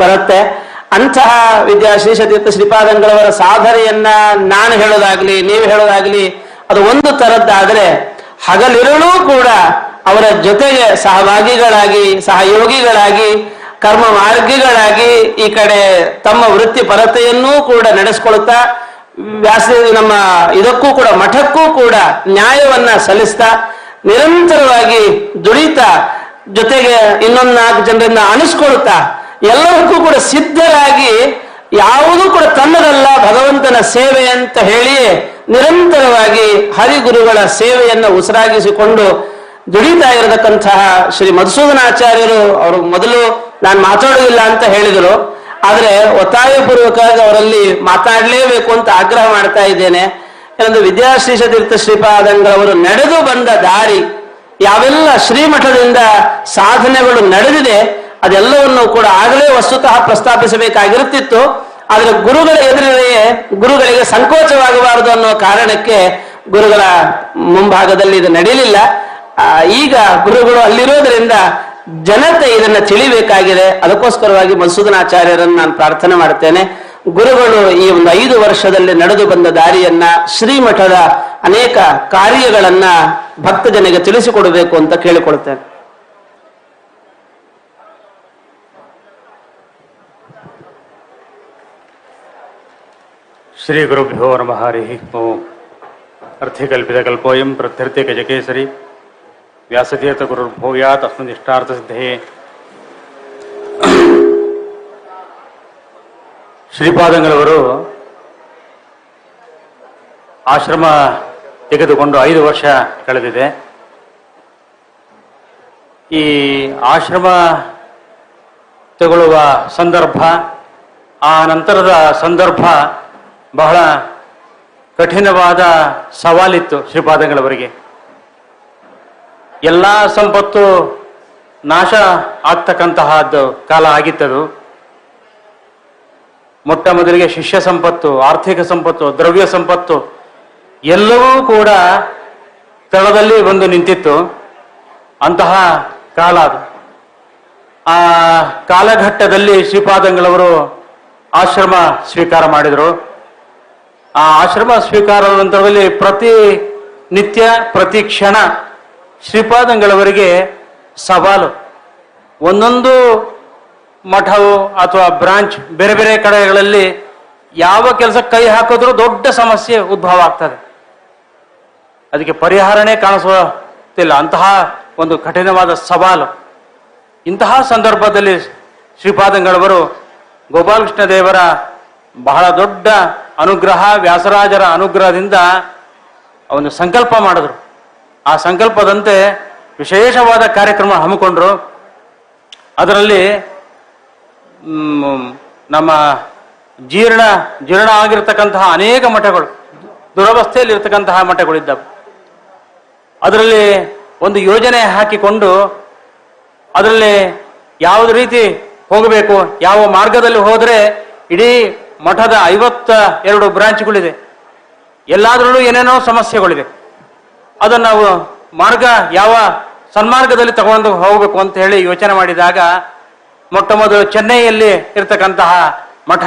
ಬರುತ್ತೆ. ಅಂತಹ ವಿದ್ಯಾ, ಶ್ರೀಶತೀರ್ಥ ಶ್ರೀಪಾದಂಗಳವರ ಸಾಧನೆಯನ್ನ ನಾನು ಹೇಳೋದಾಗ್ಲಿ, ನೀವು ಹೇಳೋದಾಗ್ಲಿ, ಅದು ಒಂದು ತರದ್ದಾದ್ರೆ ಹಗಲಿರುಳೂ ಕೂಡ ಅವರ ಜೊತೆಗೆ ಸಹಭಾಗಿಗಳಾಗಿ, ಸಹಯೋಗಿಗಳಾಗಿ, ಕರ್ಮ ಮಾರ್ಗಿಗಳಾಗಿ ಈ ಕಡೆ ತಮ್ಮ ವೃತ್ತಿ ಪರತೆಯನ್ನೂ ಕೂಡ ನಡೆಸ್ಕೊಳ್ತಾ, ವ್ಯಾಸ, ನಮ್ಮ ಇದಕ್ಕೂ ಕೂಡ, ಮಠಕ್ಕೂ ಕೂಡ ನ್ಯಾಯವನ್ನ ಸಲ್ಲಿಸ್ತಾ, ನಿರಂತರವಾಗಿ ದುಡಿತಾ, ಜೊತೆಗೆ ಇನ್ನೊಂದು ನಾಲ್ಕು ಜನರನ್ನ ಅನಿಸ್ಕೊಳ್ತಾ ಎಲ್ಲರಿಗೂ ಕೂಡ ಸಿದ್ಧರಾಗಿ ಯಾವುದೂ ಕೂಡ ತನ್ನದಲ್ಲ ಭಗವಂತನ ಸೇವೆ ಅಂತ ಹೇಳಿ ನಿರಂತರವಾಗಿ ಹರಿಗುರುಗಳ ಸೇವೆಯನ್ನು ಉಸಿರಾಗಿಸಿಕೊಂಡು ದುಡಿತಾ ಇರತಕ್ಕಂತಹ ಶ್ರೀ ಮಧುಸೂದನಾಚಾರ್ಯರು, ಅವರು ಮೊದಲು ನಾನು ಮಾತಾಡುವುದಿಲ್ಲ ಅಂತ ಹೇಳಿದರು. ಆದ್ರೆ ಒತ್ತಾಯಪೂರ್ವಕವಾಗಿ ಅವರಲ್ಲಿ ಮಾತಾಡಲೇಬೇಕು ಅಂತ ಆಗ್ರಹ ಮಾಡ್ತಾ ಇದ್ದೇನೆ. ಏನಂದ್ರೆ ವಿದ್ಯಾಶ್ರೀಷ ತೀರ್ಥ ಶ್ರೀಪಾದಂಗಳವರು ನಡೆದು ಬಂದ ದಾರಿ, ಯಾವೆಲ್ಲ ಶ್ರೀಮಠದಿಂದ ಸಾಧನೆಗಳು ನಡೆದಿದೆ ಅದೆಲ್ಲವನ್ನು ಕೂಡ ಆಗಲೇ ವಸ್ತುತಃ ಪ್ರಸ್ತಾಪಿಸಬೇಕಾಗಿರುತ್ತಿತ್ತು. ಆದರೆ ಗುರುಗಳ ಎದುರಿನೆಯೇ ಗುರುಗಳಿಗೆ ಸಂಕೋಚವಾಗಬಾರದು ಅನ್ನೋ ಕಾರಣಕ್ಕೆ ಗುರುಗಳ ಮುಂಭಾಗದಲ್ಲಿ ಇದು ನಡೆಯಲಿಲ್ಲ ಈಗ ಗುರುಗಳು ಅಲ್ಲಿರೋದ್ರಿಂದ ಜನತೆ ಇದನ್ನ ತಿಳಿಬೇಕಾಗಿದೆ. ಅದಕ್ಕೋಸ್ಕರವಾಗಿ ಮಧುಸೂದನಾಚಾರ್ಯರನ್ನು ನಾನು ಪ್ರಾರ್ಥನೆ ಮಾಡ್ತೇನೆ ಗುರುಗಳು ಈ ಒಂದು ಐದು ವರ್ಷದಲ್ಲಿ ನಡೆದು ಬಂದ ದಾರಿಯನ್ನ, ಶ್ರೀಮಠದ ಅನೇಕ ಕಾರ್ಯಗಳನ್ನ ಭಕ್ತ ಜನಗೆ ತಿಳಿಸಿಕೊಡಬೇಕು ಅಂತ ಕೇಳಿಕೊಳ್ತೇನೆ. ಶ್ರೀ ಗುರುಭ್ಯೋ ನಮಃ ಹರಿ ಓಂ. ಅರ್ಥಿಕಲ್ಪಿತಕಲ್ಪೋಯಂ ಪ್ರತ್ಯರ್ಥಿ ಗಜಕೇಸರಿ ವ್ಯಾಸತೀರ್ಥ ನಿಷ್ಠಾರ್ಥ ಇಷ್ಟಾರ್ಥ ಸಿದ್ಧೇ ಶ್ರೀಪಾದಂಗಳವರು ಆಶ್ರಮ ತೆಗೆದುಕೊಂಡು ಐದು ವರ್ಷ ಕಳೆದಿದೆ. ಈ ಆಶ್ರಮ ತಗೊಳ್ಳುವ ಸಂದರ್ಭ, ಆ ನಂತರದ ಸಂದರ್ಭ ಬಹಳ ಕಠಿಣವಾದ ಸವಾಲಿತ್ತು ಶ್ರೀಪಾದಂಗಳವರಿಗೆ. ಎಲ್ಲ ಸಂಪತ್ತು ನಾಶ ಆಗ್ತಕ್ಕಂತಹದ್ದು ಕಾಲ ಆಗಿತ್ತದು. ಮೊಟ್ಟ ಮೊದಲಿಗೆ ಶಿಷ್ಯ ಸಂಪತ್ತು, ಆರ್ಥಿಕ ಸಂಪತ್ತು, ದ್ರವ್ಯ ಸಂಪತ್ತು ಎಲ್ಲವೂ ಕೂಡ ತಳದಲ್ಲಿ ಬಂದು ನಿಂತಿತ್ತು. ಅಂತಹ ಕಾಲ ಅದು. ಆ ಕಾಲಘಟ್ಟದಲ್ಲಿ ಶ್ರೀಪಾದಂಗಳವರು ಆಶ್ರಮ ಸ್ವೀಕಾರ ಮಾಡಿದರು. ಆ ಆಶ್ರಮ ಸ್ವೀಕಾರದ ನಂತರದಲ್ಲಿ ಪ್ರತಿ ನಿತ್ಯ, ಪ್ರತಿ ಕ್ಷಣ ಶ್ರೀಪಾದಂಗಳವರಿಗೆ ಸವಾಲು. ಒಂದೊಂದು ಮಠವು ಅಥವಾ ಬ್ರಾಂಚ್ ಬೇರೆ ಬೇರೆ ಕಡೆಗಳಲ್ಲಿ ಯಾವ ಕೆಲಸ ಕೈ ಹಾಕಿದ್ರೂ ದೊಡ್ಡ ಸಮಸ್ಯೆ ಉದ್ಭವ ಆಗ್ತದೆ. ಅದಕ್ಕೆ ಪರಿಹಾರನೇ ಕಾಣಿಸುತ್ತಿಲ್ಲ. ಅಂತಹ ಒಂದು ಕಠಿಣವಾದ ಸವಾಲು. ಇಂತಹ ಸಂದರ್ಭದಲ್ಲಿ ಶ್ರೀಪಾದಂಗಳವರು ಗೋಪಾಲಕೃಷ್ಣ ದೇವರ ಬಹಳ ದೊಡ್ಡ ಅನುಗ್ರಹ ವ್ಯಾಸರಾಜರ ಅನುಗ್ರಹದಿಂದ ಅವನು ಸಂಕಲ್ಪ ಮಾಡಿದ್ರು. ಆ ಸಂಕಲ್ಪದಂತೆ ವಿಶೇಷವಾದ ಕಾರ್ಯಕ್ರಮ ಹಮ್ಮಿಕೊಂಡ್ರು. ಅದರಲ್ಲಿ ನಮ್ಮ ಜೀರ್ಣ ಜೀರ್ಣ ಆಗಿರ್ತಕ್ಕಂತಹ ಅನೇಕ ಮಠಗಳು ದುರವಸ್ಥೆಯಲ್ಲಿ ಇರ್ತಕ್ಕಂತಹ ಮಠಗಳಿದ್ದವು. ಅದರಲ್ಲಿ ಒಂದು ಯೋಜನೆ ಹಾಕಿಕೊಂಡು ಅದರಲ್ಲಿ ಯಾವ ರೀತಿ ಹೋಗಬೇಕು, ಯಾವ ಮಾರ್ಗದಲ್ಲಿ ಹೋದರೆ ಇಡೀ ಮಠದ ಐವತ್ತ ಎರಡು ಬ್ರಾಂಚ್ಗಳಿದೆ. ಎಲ್ಲಾದ್ರಲ್ಲೂ ಏನೇನೋ ಸಮಸ್ಯೆಗಳಿವೆ. ಅದನ್ನು ನಾವು ಮಾರ್ಗ ಯಾವ ಸನ್ಮಾರ್ಗದಲ್ಲಿ ತಗೊಂಡು ಹೋಗಬೇಕು ಅಂತ ಹೇಳಿ ಯೋಚನೆ ಮಾಡಿದಾಗ ಮೊಟ್ಟ ಮೊದಲು ಚೆನ್ನೈಯಲ್ಲಿ ಇರತಕ್ಕಂತಹ ಮಠ,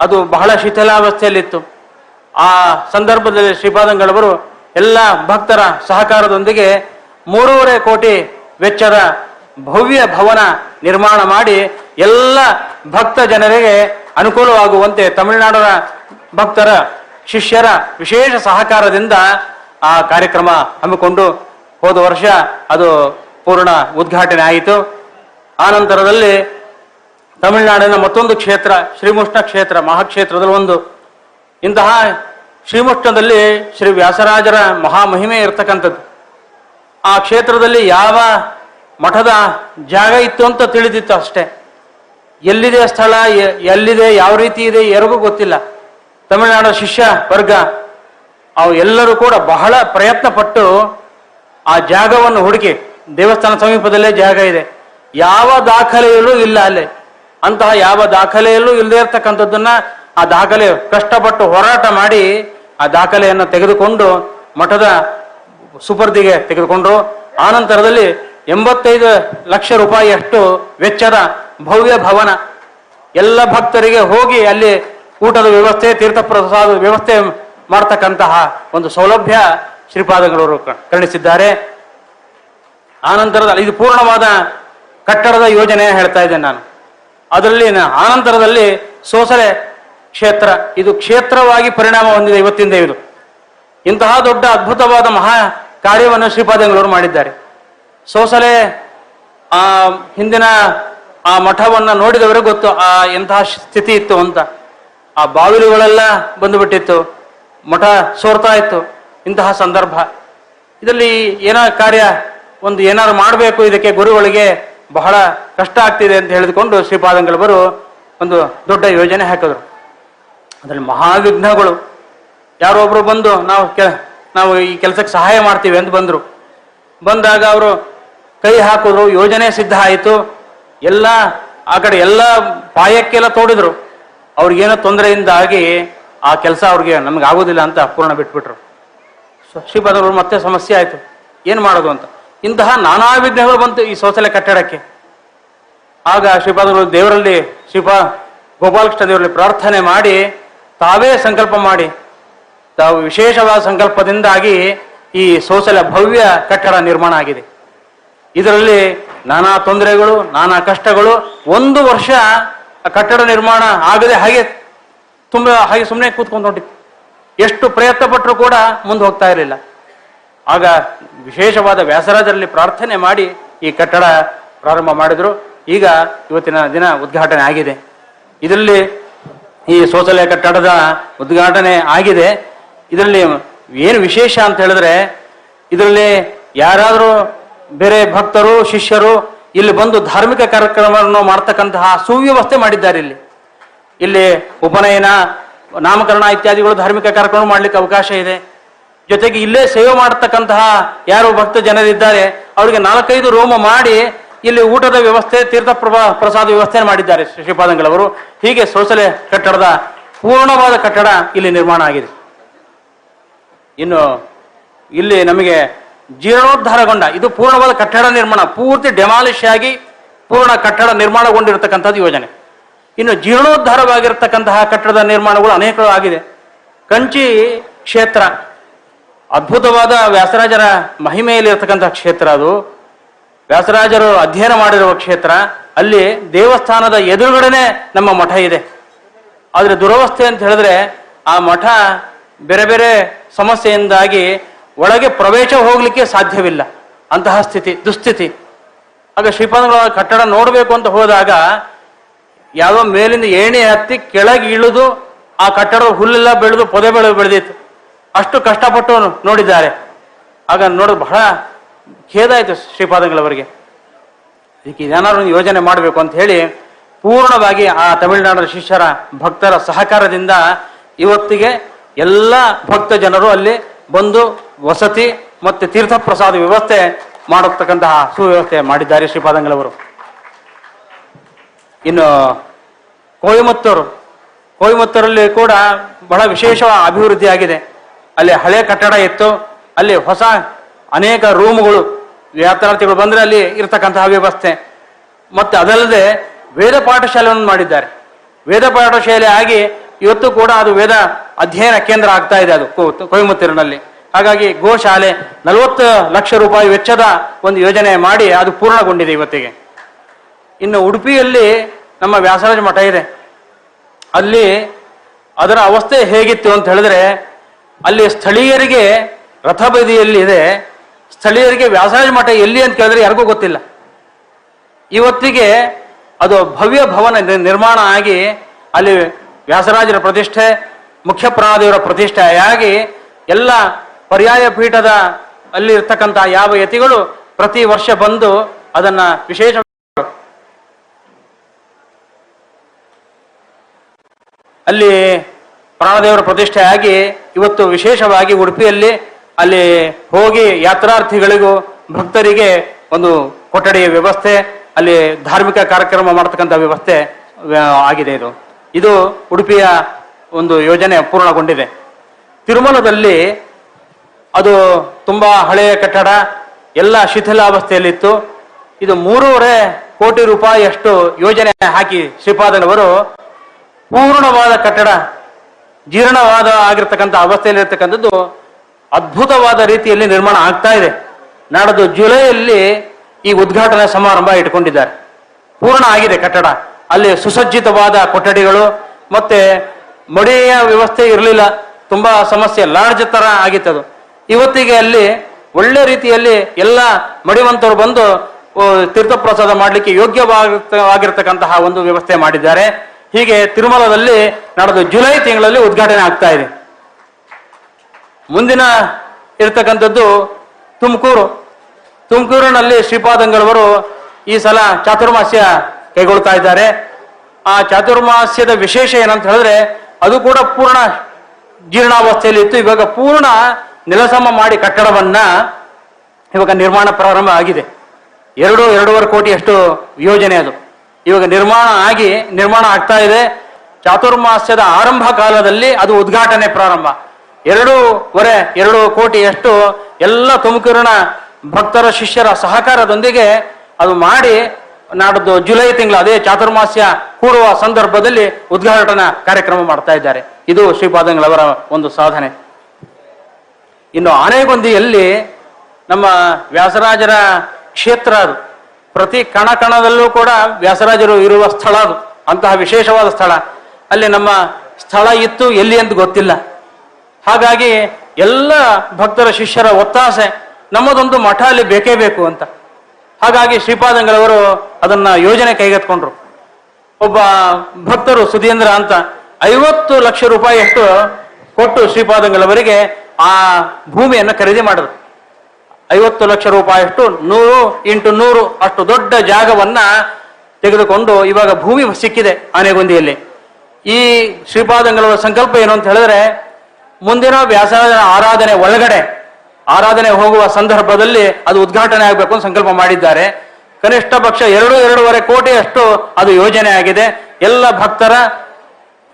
ಅದು ಬಹಳ ಶಿಥಿಲಾವಸ್ಥೆಯಲ್ಲಿತ್ತು. ಆ ಸಂದರ್ಭದಲ್ಲಿ ಶ್ರೀಪಾದಂಗಳವರು ಎಲ್ಲ ಭಕ್ತರ ಸಹಕಾರದೊಂದಿಗೆ ಮೂರುವರೆ ಕೋಟಿ ವೆಚ್ಚದ ಭವ್ಯ ಭವನ ನಿರ್ಮಾಣ ಮಾಡಿ ಎಲ್ಲ ಭಕ್ತ ಜನರಿಗೆ ಅನುಕೂಲವಾಗುವಂತೆ ತಮಿಳುನಾಡರ ಭಕ್ತರ, ಶಿಷ್ಯರ ವಿಶೇಷ ಸಹಕಾರದಿಂದ ಆ ಕಾರ್ಯಕ್ರಮ ಹಮ್ಮಿಕೊಂಡು ಹೋದ ವರ್ಷ ಅದು ಪೂರ್ಣ ಉದ್ಘಾಟನೆ ಆಯಿತು. ಆ ನಂತರದಲ್ಲಿ ತಮಿಳುನಾಡಿನ ಮತ್ತೊಂದು ಕ್ಷೇತ್ರ ಶ್ರೀಮುಷ್ಣ ಕ್ಷೇತ್ರ, ಮಹಾಕ್ಷೇತ್ರದಲ್ಲಿ ಒಂದು. ಇಂತಹ ಶ್ರೀಮುಷ್ಣದಲ್ಲಿ ಶ್ರೀ ವ್ಯಾಸರಾಜರ ಮಹಾಮಹಿಮೆ ಇರತಕ್ಕಂಥದ್ದು. ಆ ಕ್ಷೇತ್ರದಲ್ಲಿ ಯಾವ ಮಠದ ಜಾಗ ಇತ್ತು ಅಂತ ತಿಳಿದಿತ್ತು ಅಷ್ಟೇ. ಎಲ್ಲಿದೆ ಸ್ಥಳ ಎಲ್ಲಿದೆ, ಯಾವ ರೀತಿ ಇದೆ, ಯಾರಿಗೂ ಗೊತ್ತಿಲ್ಲ. ತಮಿಳುನಾಡು ಶಿಷ್ಯ ವರ್ಗ, ಅವು ಎಲ್ಲರೂ ಕೂಡ ಬಹಳ ಪ್ರಯತ್ನ ಪಟ್ಟು ಆ ಜಾಗವನ್ನು ಹುಡುಕಿ, ದೇವಸ್ಥಾನ ಸಮೀಪದಲ್ಲೇ ಜಾಗ ಇದೆ. ಯಾವ ದಾಖಲೆಯಲ್ಲೂ ಇಲ್ಲ ಅಲ್ಲಿ. ಅಂತಹ ಯಾವ ದಾಖಲೆಯಲ್ಲೂ ಇಲ್ಲದೆ ಇರತಕ್ಕಂಥದ್ದನ್ನ ಆ ದಾಖಲೆ ಕಷ್ಟಪಟ್ಟು ಹೋರಾಟ ಮಾಡಿ ಆ ದಾಖಲೆಯನ್ನು ತೆಗೆದುಕೊಂಡು ಮಠದ ಸುಪರ್ದಿಗೆ ತೆಗೆದುಕೊಂಡು ಆ ನಂತರದಲ್ಲಿ ಎಂಬತ್ತೈದು ಲಕ್ಷ ರೂಪಾಯಿಯಷ್ಟು ವೆಚ್ಚದ ಭವ್ಯ ಭವನ. ಎಲ್ಲ ಭಕ್ತರಿಗೆ ಹೋಗಿ ಅಲ್ಲಿ ಊಟದ ವ್ಯವಸ್ಥೆ ತೀರ್ಥ ಪ್ರಸಾದ ವ್ಯವಸ್ಥೆ ಮಾಡ್ತಕ್ಕಂತಹ ಒಂದು ಸೌಲಭ್ಯ ಶ್ರೀಪಾದಗಳವರು ಕರುಣಿಸಿದ್ದಾರೆ. ಆನಂತರದ ಇದು ಪೂರ್ಣವಾದ ಕಟ್ಟಡದ ಯೋಜನೆ ಹೇಳ್ತಾ ಇದ್ದೇನೆ ನಾನು. ಅದರಲ್ಲಿ ಆನಂತರದಲ್ಲಿ ಸೋಸಲೆ ಕ್ಷೇತ್ರ. ಇದು ಕ್ಷೇತ್ರವಾಗಿ ಪರಿಣಾಮ ಹೊಂದಿದೆ ಇವತ್ತಿಂದ ಇದು. ಇಂತಹ ದೊಡ್ಡ ಅದ್ಭುತವಾದ ಮಹಾ ಕಾರ್ಯವನ್ನು ಶ್ರೀಪಾದಂಗಳವರು ಮಾಡಿದ್ದಾರೆ. ಸೋಸಲೆ, ಆ, ಹಿಂದಿನ ಆ ಮಠವನ್ನ ನೋಡಿದವರಿಗೆ ಗೊತ್ತು, ಆ ಎಂತಹ ಸ್ಥಿತಿ ಇತ್ತು ಅಂತ. ಆ ಬಾವಿಲುಗಳೆಲ್ಲ ಬಂದುಬಿಟ್ಟಿತ್ತು, ಮಠ ಸೋರ್ತಾ ಇತ್ತು, ಇಂತಹ ಸಂದರ್ಭ. ಇದರಲ್ಲಿ ಏನೋ ಕಾರ್ಯ, ಒಂದು ಏನಾದ್ರು ಮಾಡಬೇಕು, ಇದಕ್ಕೆ ಗುರುಗಳಿಗೆ ಬಹಳ ಕಷ್ಟ ಆಗ್ತಿದೆ ಅಂತ ಹೇಳಿದುಕೊಂಡು ಶ್ರೀಪಾದಂಗಳವರು ಒಂದು ದೊಡ್ಡ ಯೋಜನೆ ಹಾಕಿದ್ರು. ಅದರಲ್ಲಿ ಮಹಾವಿಘ್ನಗಳು. ಯಾರೋ ಒಬ್ರು ಬಂದು, ನಾವು ನಾವು ಈ ಕೆಲಸಕ್ಕೆ ಸಹಾಯ ಮಾಡ್ತೀವಿ ಅಂತ ಬಂದರು. ಬಂದಾಗ ಅವರು ಕೈ ಹಾಕಿದ್ರು, ಯೋಜನೆ ಸಿದ್ಧ ಆಯಿತು. ಎಲ್ಲ, ಆ ಕಡೆ ಎಲ್ಲ ಪಾಯಕ್ಕೆಲ್ಲ ತೋಡಿದ್ರು. ಅವ್ರಿಗೇನೋ ತೊಂದರೆಯಿಂದಾಗಿ ಆ ಕೆಲಸ ಅವ್ರಿಗೆ ನಮ್ಗೆ ಆಗೋದಿಲ್ಲ ಅಂತ ಪೂರ್ಣ ಬಿಟ್ಬಿಟ್ರು. ಶ್ರೀಪಾದವರು ಮತ್ತೆ ಸಮಸ್ಯೆ ಆಯಿತು. ಏನು ಮಾಡೋದು ಅಂತ. ಇಂತಹ ನಾನಾ ವಿಘ್ನಗಳು ಬಂತು ಈ ಶೌಚಾಲಯ ಕಟ್ಟಡಕ್ಕೆ. ಆಗ ಶ್ರೀಪಾದರು ದೇವರಲ್ಲಿ, ಶ್ರೀಪಾ, ಗೋಪಾಲಕೃಷ್ಣ ದೇವರಲ್ಲಿ ಪ್ರಾರ್ಥನೆ ಮಾಡಿ, ತಾವೇ ಸಂಕಲ್ಪ ಮಾಡಿ. ತಾವು ವಿಶೇಷವಾದ ಸಂಕಲ್ಪದಿಂದಾಗಿ ಈ ಶೌಚಾಲಯ ಭವ್ಯ ಕಟ್ಟಡ ನಿರ್ಮಾಣ ಆಗಿದೆ. ಇದರಲ್ಲಿ ನಾನಾ ತೊಂದರೆಗಳು, ನಾನಾ ಕಷ್ಟಗಳು, ಒಂದು ವರ್ಷ ಕಟ್ಟಡ ನಿರ್ಮಾಣ ಆಗದೆ ಹಾಗೆ ತುಂಬ ಹಾಗೆ ಸುಮ್ಮನೆ ಕೂತ್ಕೊಂಡು ಹೊಂಟಿತ್ತು ಎಷ್ಟು ಪ್ರಯತ್ನ ಪಟ್ಟರು ಕೂಡ ಮುಂದೆ ಹೋಗ್ತಾ ಇರಲಿಲ್ಲ. ಆಗ ವಿಶೇಷವಾದ ವ್ಯಾಸರಾಜರಲ್ಲಿ ಪ್ರಾರ್ಥನೆ ಮಾಡಿ ಈ ಕಟ್ಟಡ ಪ್ರಾರಂಭ ಮಾಡಿದ್ರು. ಈಗ ಇವತ್ತಿನ ದಿನ ಉದ್ಘಾಟನೆ ಆಗಿದೆ. ಇದರಲ್ಲಿ ಈ ಶೌಚಾಲಯ ಕಟ್ಟಡದ ಉದ್ಘಾಟನೆ ಆಗಿದೆ. ಇದರಲ್ಲಿ ಏನು ವಿಶೇಷ ಅಂತ ಹೇಳಿದ್ರೆ, ಇದರಲ್ಲಿ ಯಾರಾದರೂ ಬೇರೆ ಭಕ್ತರು, ಶಿಷ್ಯರು ಇಲ್ಲಿ ಬಂದು ಧಾರ್ಮಿಕ ಕಾರ್ಯಕ್ರಮವನ್ನು ಮಾಡ್ತಕ್ಕಂತಹ ಸುವ್ಯವಸ್ಥೆ ಮಾಡಿದ್ದಾರೆ ಇಲ್ಲಿ. ಇಲ್ಲಿ ಉಪನಯನ, ನಾಮಕರಣ ಇತ್ಯಾದಿಗಳು ಧಾರ್ಮಿಕ ಕಾರ್ಯಕ್ರಮ ಮಾಡಲಿಕ್ಕೆ ಅವಕಾಶ ಇದೆ. ಜೊತೆಗೆ ಇಲ್ಲೇ ಸೇವೆ ಮಾಡತಕ್ಕಂತಹ ಯಾರು ಭಕ್ತ ಜನರಿದ್ದಾರೆ, ಅವರಿಗೆ ನಾಲ್ಕೈದು ರೋಮ ಮಾಡಿ ಇಲ್ಲಿ ಊಟದ ವ್ಯವಸ್ಥೆ, ತೀರ್ಥ ಪ್ರಸಾದ ವ್ಯವಸ್ಥೆ ಮಾಡಿದ್ದಾರೆ ಶ್ರೀ ಶ್ರೀಪಾದಂಗಳವರು. ಹೀಗೆ ಸೋಸಲೆ ಕಟ್ಟಡದ ಪೂರ್ಣವಾದ ಕಟ್ಟಡ ಇಲ್ಲಿ ನಿರ್ಮಾಣ ಆಗಿದೆ. ಇನ್ನು ಇಲ್ಲಿ ನಮಗೆ ಜೀರ್ಣೋದ್ಧಾರಗೊಂಡ, ಇದು ಪೂರ್ಣವಾದ ಕಟ್ಟಡ ನಿರ್ಮಾಣ, ಪೂರ್ತಿ ಡೆಮಾಲಿಶ್ ಆಗಿ ಪೂರ್ಣ ಕಟ್ಟಡ ನಿರ್ಮಾಣಗೊಂಡಿರತಕ್ಕಂಥದ್ದು ಯೋಜನೆ. ಇನ್ನು ಜೀರ್ಣೋದ್ಧಾರವಾಗಿರ್ತಕ್ಕಂತಹ ಕಟ್ಟಡದ ನಿರ್ಮಾಣಗಳು ಅನೇಕಗಳು ಆಗಿದೆ. ಕಂಚಿ ಕ್ಷೇತ್ರ, ಅದ್ಭುತವಾದ ವ್ಯಾಸರಾಜರ ಮಹಿಮೆಯಲ್ಲಿ ಇರತಕ್ಕಂತಹ ಕ್ಷೇತ್ರ ಅದು. ವ್ಯಾಸರಾಜರು ಅಧ್ಯಯನ ಮಾಡಿರುವ ಕ್ಷೇತ್ರ, ಅಲ್ಲಿ ದೇವಸ್ಥಾನದ ಎದುರುಗಡೆನೆ ನಮ್ಮ ಮಠ ಇದೆ. ಆದರೆ ದುರವಸ್ಥೆ ಅಂತ ಹೇಳಿದ್ರೆ ಆ ಮಠ ಬೇರೆ ಬೇರೆ ಸಮಸ್ಯೆಯಿಂದಾಗಿ ಒಳಗೆ ಪ್ರವೇಶ ಹೋಗ್ಲಿಕ್ಕೆ ಸಾಧ್ಯವಿಲ್ಲ. ಅಂತಹ ಸ್ಥಿತಿ, ದುಸ್ಥಿತಿ. ಆಗ ಶ್ರೀಪಾದಗಳ ಕಟ್ಟಡ ನೋಡಬೇಕು ಅಂತ ಹೋದಾಗ ಯಾವ ಮೇಲಿಂದ ಏಣಿ ಹತ್ತಿ ಕೆಳಗೆ ಇಳಿದು ಆ ಕಟ್ಟಡದ ಹುಲ್ಲೆಲ್ಲ ಬೆಳೆದು ಪೊದೆ ಬೆಳೆ ಬೆಳೆದಿತ್ತು. ಅಷ್ಟು ಕಷ್ಟಪಟ್ಟು ನೋಡಿದ್ದಾರೆ. ಆಗ ನೋಡೋದು ಬಹಳ ಖೇದ ಆಯ್ತು ಶ್ರೀಪಾದಂಗಳವರಿಗೆ. ಇದಕ್ಕೆ ಏನಾದ್ರು ಯೋಜನೆ ಮಾಡಬೇಕು ಅಂತ ಹೇಳಿ ಪೂರ್ಣವಾಗಿ ಆ ತಮಿಳುನಾಡಿನ ಶಿಷ್ಯರ ಭಕ್ತರ ಸಹಕಾರದಿಂದ ಇವತ್ತಿಗೆ ಎಲ್ಲ ಭಕ್ತ ಜನರು ಅಲ್ಲಿ ಬಂದು ವಸತಿ ಮತ್ತೆ ತೀರ್ಥ ಪ್ರಸಾದ ವ್ಯವಸ್ಥೆ ಮಾಡತಕ್ಕಂತಹ ಸುವ್ಯವಸ್ಥೆ ಮಾಡಿದ್ದಾರೆ ಶ್ರೀಪಾದಂಗಳವರು. ಇನ್ನು ಕೊಯಮತ್ತೂರು, ಕೊಯಮತ್ತೂರಲ್ಲಿ ಕೂಡ ಬಹಳ ವಿಶೇಷ ಅಭಿವೃದ್ಧಿ ಆಗಿದೆ ಅಲ್ಲಿ ಹಳೆ ಕಟ್ಟಡ ಇತ್ತು, ಅಲ್ಲಿ ಹೊಸ ಅನೇಕ ರೂಮ್ಗಳು, ಯಾತ್ರಾರ್ಥಿಗಳು ಬಂದ್ರೆ ಅಲ್ಲಿ ಇರತಕ್ಕಂತಹ ವ್ಯವಸ್ಥೆ. ಮತ್ತೆ ಅದಲ್ಲದೆ ವೇದ ಪಾಠಶಾಲೆಯನ್ನು ಮಾಡಿದ್ದಾರೆ. ವೇದ ಪಾಠಶಾಲೆ ಆಗಿ ಇವತ್ತು ಕೂಡ ಅದು ವೇದ ಅಧ್ಯಯನ ಕೇಂದ್ರ ಆಗ್ತಾ ಇದೆ ಅದು ಕೊಯಮತ್ತೂರಿನಲ್ಲಿ. ಹಾಗಾಗಿ ಗೋಶಾಲೆ ನಲವತ್ತು ಲಕ್ಷ ರೂಪಾಯಿ ವೆಚ್ಚದ ಒಂದು ಯೋಜನೆ ಮಾಡಿ ಅದು ಪೂರ್ಣಗೊಂಡಿದೆ ಇವತ್ತಿಗೆ. ಇನ್ನು ಉಡುಪಿಯಲ್ಲಿ ನಮ್ಮ ವ್ಯಾಸರಾಜ ಮಠ ಇದೆ. ಅಲ್ಲಿ ಅದರ ಅವಸ್ಥೆ ಹೇಗಿತ್ತು ಅಂತ ಹೇಳಿದ್ರೆ, ಅಲ್ಲಿ ಸ್ಥಳೀಯರಿಗೆ ರಥ ಬದಿಯಲ್ಲಿ ಇದೆ. ಸ್ಥಳೀಯರಿಗೆ ವ್ಯಾಸರಾಜ ಮಠ ಎಲ್ಲಿ ಅಂತ ಕೇಳಿದ್ರೆ ಯಾರಿಗೂ ಗೊತ್ತಿಲ್ಲ. ಇವತ್ತಿಗೆ ಅದು ಭವ್ಯ ಭವನ ನಿರ್ಮಾಣ ಆಗಿ ಅಲ್ಲಿ ವ್ಯಾಸರಾಜರ ಪ್ರತಿಷ್ಠೆ ಮುಖ್ಯ ಪ್ರಾಣದೇವರ ಪ್ರತಿಷ್ಠೆಯಾಗಿ ಎಲ್ಲ ಪರ್ಯಾಯ ಪೀಠದ ಅಲ್ಲಿ ಇರ್ತಕ್ಕಂತಹ ಯಾವ ಯತಿಗಳು ಪ್ರತಿ ವರ್ಷ ಬಂದು ಅದನ್ನ ವಿಶೇಷ ಅಲ್ಲಿ ಪ್ರಾಣದೇವರ ಪ್ರತಿಷ್ಠೆಯಾಗಿ ಇವತ್ತು ವಿಶೇಷವಾಗಿ ಉಡುಪಿಯಲ್ಲಿ ಅಲ್ಲಿ ಹೋಗಿ ಯಾತ್ರಾರ್ಥಿಗಳಿಗೂ ಭಕ್ತರಿಗೆ ಒಂದು ಕೊಠಡಿಯ ವ್ಯವಸ್ಥೆ, ಅಲ್ಲಿ ಧಾರ್ಮಿಕ ಕಾರ್ಯಕ್ರಮ ಮಾಡತಕ್ಕಂಥ ವ್ಯವಸ್ಥೆ ಆಗಿದೆ ಇದು. ಇದು ಉಡುಪಿಯ ಒಂದು ಯೋಜನೆ ಪೂರ್ಣಗೊಂಡಿದೆ. ತಿರುಮಲದಲ್ಲಿ ಅದು ತುಂಬಾ ಹಳೆಯ ಕಟ್ಟಡ, ಎಲ್ಲ ಶಿಥಿಲಾವಸ್ಥೆಯಲ್ಲಿತ್ತು. ಇದು ಮೂರುವರೆ ಕೋಟಿ ರೂಪಾಯಿಯಷ್ಟು ಯೋಜನೆ ಹಾಕಿ ಶ್ರೀಪಾದನವರು ಪೂರ್ಣವಾದ ಕಟ್ಟಡ, ಜೀರ್ಣವಾದ ಆಗಿರ್ತಕ್ಕಂಥ ಅವಸ್ಥೆಯಲ್ಲಿರ್ತಕ್ಕಂಥದ್ದು ಅದ್ಭುತವಾದ ರೀತಿಯಲ್ಲಿ ನಿರ್ಮಾಣ ಆಗ್ತಾ ಇದೆ. ನಾಡದು ಜುಲೈಯಲ್ಲಿ ಈ ಉದ್ಘಾಟನಾ ಸಮಾರಂಭ ಇಟ್ಕೊಂಡಿದ್ದಾರೆ. ಪೂರ್ಣ ಆಗಿದೆ ಕಟ್ಟಡ. ಅಲ್ಲಿ ಸುಸಜ್ಜಿತವಾದ ಕೊಠಡಿಗಳು ಮತ್ತೆ ಮಡಿಯ ವ್ಯವಸ್ಥೆ ಇರಲಿಲ್ಲ. ತುಂಬಾ ಸಮಸ್ಯೆ ಲಾಡ್ಜ್ ತರ ಅದು. ಇವತ್ತಿಗೆ ಅಲ್ಲಿ ಒಳ್ಳೆ ರೀತಿಯಲ್ಲಿ ಎಲ್ಲ ಮಡಿವಂತರು ಬಂದು ತೀರ್ಥ ತೀರ್ಥಪ್ರಸಾದ ಮಾಡಲಿಕ್ಕೆ ಯೋಗ್ಯವಾಗಿರ್ತಕ್ಕಂತಹ ಒಂದು ವ್ಯವಸ್ಥೆ ಮಾಡಿದ್ದಾರೆ. ಹೀಗೆ ತಿರುಮಲದಲ್ಲಿ ನಡೆದು ಜುಲೈ ತಿಂಗಳಲ್ಲಿ ಉದ್ಘಾಟನೆ ಆಗ್ತಾ ಇದೆ. ಮುಂದಿನ ಇರ್ತಕ್ಕಂಥದ್ದು ತುಮಕೂರು. ತುಮಕೂರಿನಲ್ಲಿ ಶ್ರೀಪಾದಂಗಳವರು ಈ ಸಲ ಚಾತುರ್ಮಾಸ್ಯ ಕೈಗೊಳ್ತಾ ಇದ್ದಾರೆ. ಆ ಚಾತುರ್ಮಾಸ್ಯದ ವಿಶೇಷ ಏನಂತ ಹೇಳಿದ್ರೆ ಅದು ಕೂಡ ಪೂರ್ಣ ಜೀರ್ಣಾವಸ್ಥೆಯಲ್ಲಿ ಇತ್ತು. ಇವಾಗ ಪೂರ್ಣ ನೆಲಸಮ ಮಾಡಿ ಕಟ್ಟಡವನ್ನ ಇವಾಗ ನಿರ್ಮಾಣ ಪ್ರಾರಂಭ ಆಗಿದೆ. ಎರಡು, ಎರಡೂವರೆ ಕೋಟಿಯಷ್ಟು ಯೋಜನೆ ಅದು. ಇವಾಗ ನಿರ್ಮಾಣ ಆಗಿ ನಿರ್ಮಾಣ ಆಗ್ತಾ ಇದೆ. ಚಾತುರ್ಮಾಸ್ಯದ ಆರಂಭ ಕಾಲದಲ್ಲಿ ಅದು ಉದ್ಘಾಟನೆ ಪ್ರಾರಂಭ. ಎರಡೂವರೆ, ಎರಡು ಕೋಟಿಯಷ್ಟು ಎಲ್ಲ ತುಮಕೂರಿನ ಭಕ್ತರ, ಶಿಷ್ಯರ ಸಹಕಾರದೊಂದಿಗೆ ಅದು ಮಾಡಿ ನಾಡ್ದು ಜುಲೈ ತಿಂಗಳು ಅದೇ ಚಾತುರ್ಮಾಸ್ಯ ಕೂಡುವ ಸಂದರ್ಭದಲ್ಲಿ ಉದ್ಘಾಟನಾ ಕಾರ್ಯಕ್ರಮ ಮಾಡ್ತಾ ಇದ್ದಾರೆ. ಇದು ಶ್ರೀಪಾದಂಗಳವರ ಒಂದು ಸಾಧನೆ. ಇನ್ನು ಆನೆಗೊಂದಿಯಲ್ಲಿ ನಮ್ಮ ವ್ಯಾಸರಾಜರ ಕ್ಷೇತ್ರ ಅದು. ಪ್ರತಿ ಕಣ ಕಣದಲ್ಲೂ ಕೂಡ ವ್ಯಾಸರಾಜರು ಇರುವ ಸ್ಥಳ ಅದು. ಅಂತಹ ವಿಶೇಷವಾದ ಸ್ಥಳ. ಅಲ್ಲಿ ನಮ್ಮ ಸ್ಥಳ ಇತ್ತು, ಎಲ್ಲಿ ಅಂತ ಗೊತ್ತಿಲ್ಲ. ಹಾಗಾಗಿ ಎಲ್ಲ ಭಕ್ತರ ಶಿಷ್ಯರ ಒತ್ತಾಸೆ, ನಮ್ಮದೊಂದು ಮಠ ಅಲ್ಲಿ ಬೇಕೇ ಬೇಕು ಅಂತ. ಹಾಗಾಗಿ ಶ್ರೀಪಾದಂಗಳವರು ಅದನ್ನ ಯೋಜನೆ ಕೈಗೆತ್ಕೊಂಡ್ರು ಒಬ್ಬ ಭಕ್ತರು ಸುಧೀಂದ್ರ ಅಂತ ಐವತ್ತು ಲಕ್ಷ ರೂಪಾಯಿಯಷ್ಟು ಕೊಟ್ಟು ಶ್ರೀಪಾದಂಗಳವರಿಗೆ ಆ ಭೂಮಿಯನ್ನು ಖರೀದಿ ಮಾಡಿದ್ರು. ಐವತ್ತು ಲಕ್ಷ ರೂಪಾಯಿಯಷ್ಟು ನೂರು ಇಂಟು ನೂರು ಅಷ್ಟು ದೊಡ್ಡ ಜಾಗವನ್ನ ತೆಗೆದುಕೊಂಡು ಇವಾಗ ಭೂಮಿ ಸಿಕ್ಕಿದೆ ಆನೆಗೊಂದಿಯಲ್ಲಿ. ಈ ಶ್ರೀಪಾದಂಗಳವರ ಸಂಕಲ್ಪ ಏನು ಅಂತ ಹೇಳಿದ್ರೆ, ಮುಂದಿನ ವ್ಯಾಸರಾಜನ ಆರಾಧನೆ ಒಳಗಡೆ ಆರಾಧನೆ ಹೋಗುವ ಸಂದರ್ಭದಲ್ಲಿ ಅದು ಉದ್ಘಾಟನೆ ಆಗಬೇಕು ಅಂತ ಸಂಕಲ್ಪ ಮಾಡಿದ್ದಾರೆ. ಕನಿಷ್ಠ ಪಕ್ಷ ಎರಡು, ಎರಡೂವರೆ ಕೋಟಿಯಷ್ಟು ಅದು ಯೋಜನೆ ಆಗಿದೆ. ಎಲ್ಲ ಭಕ್ತರ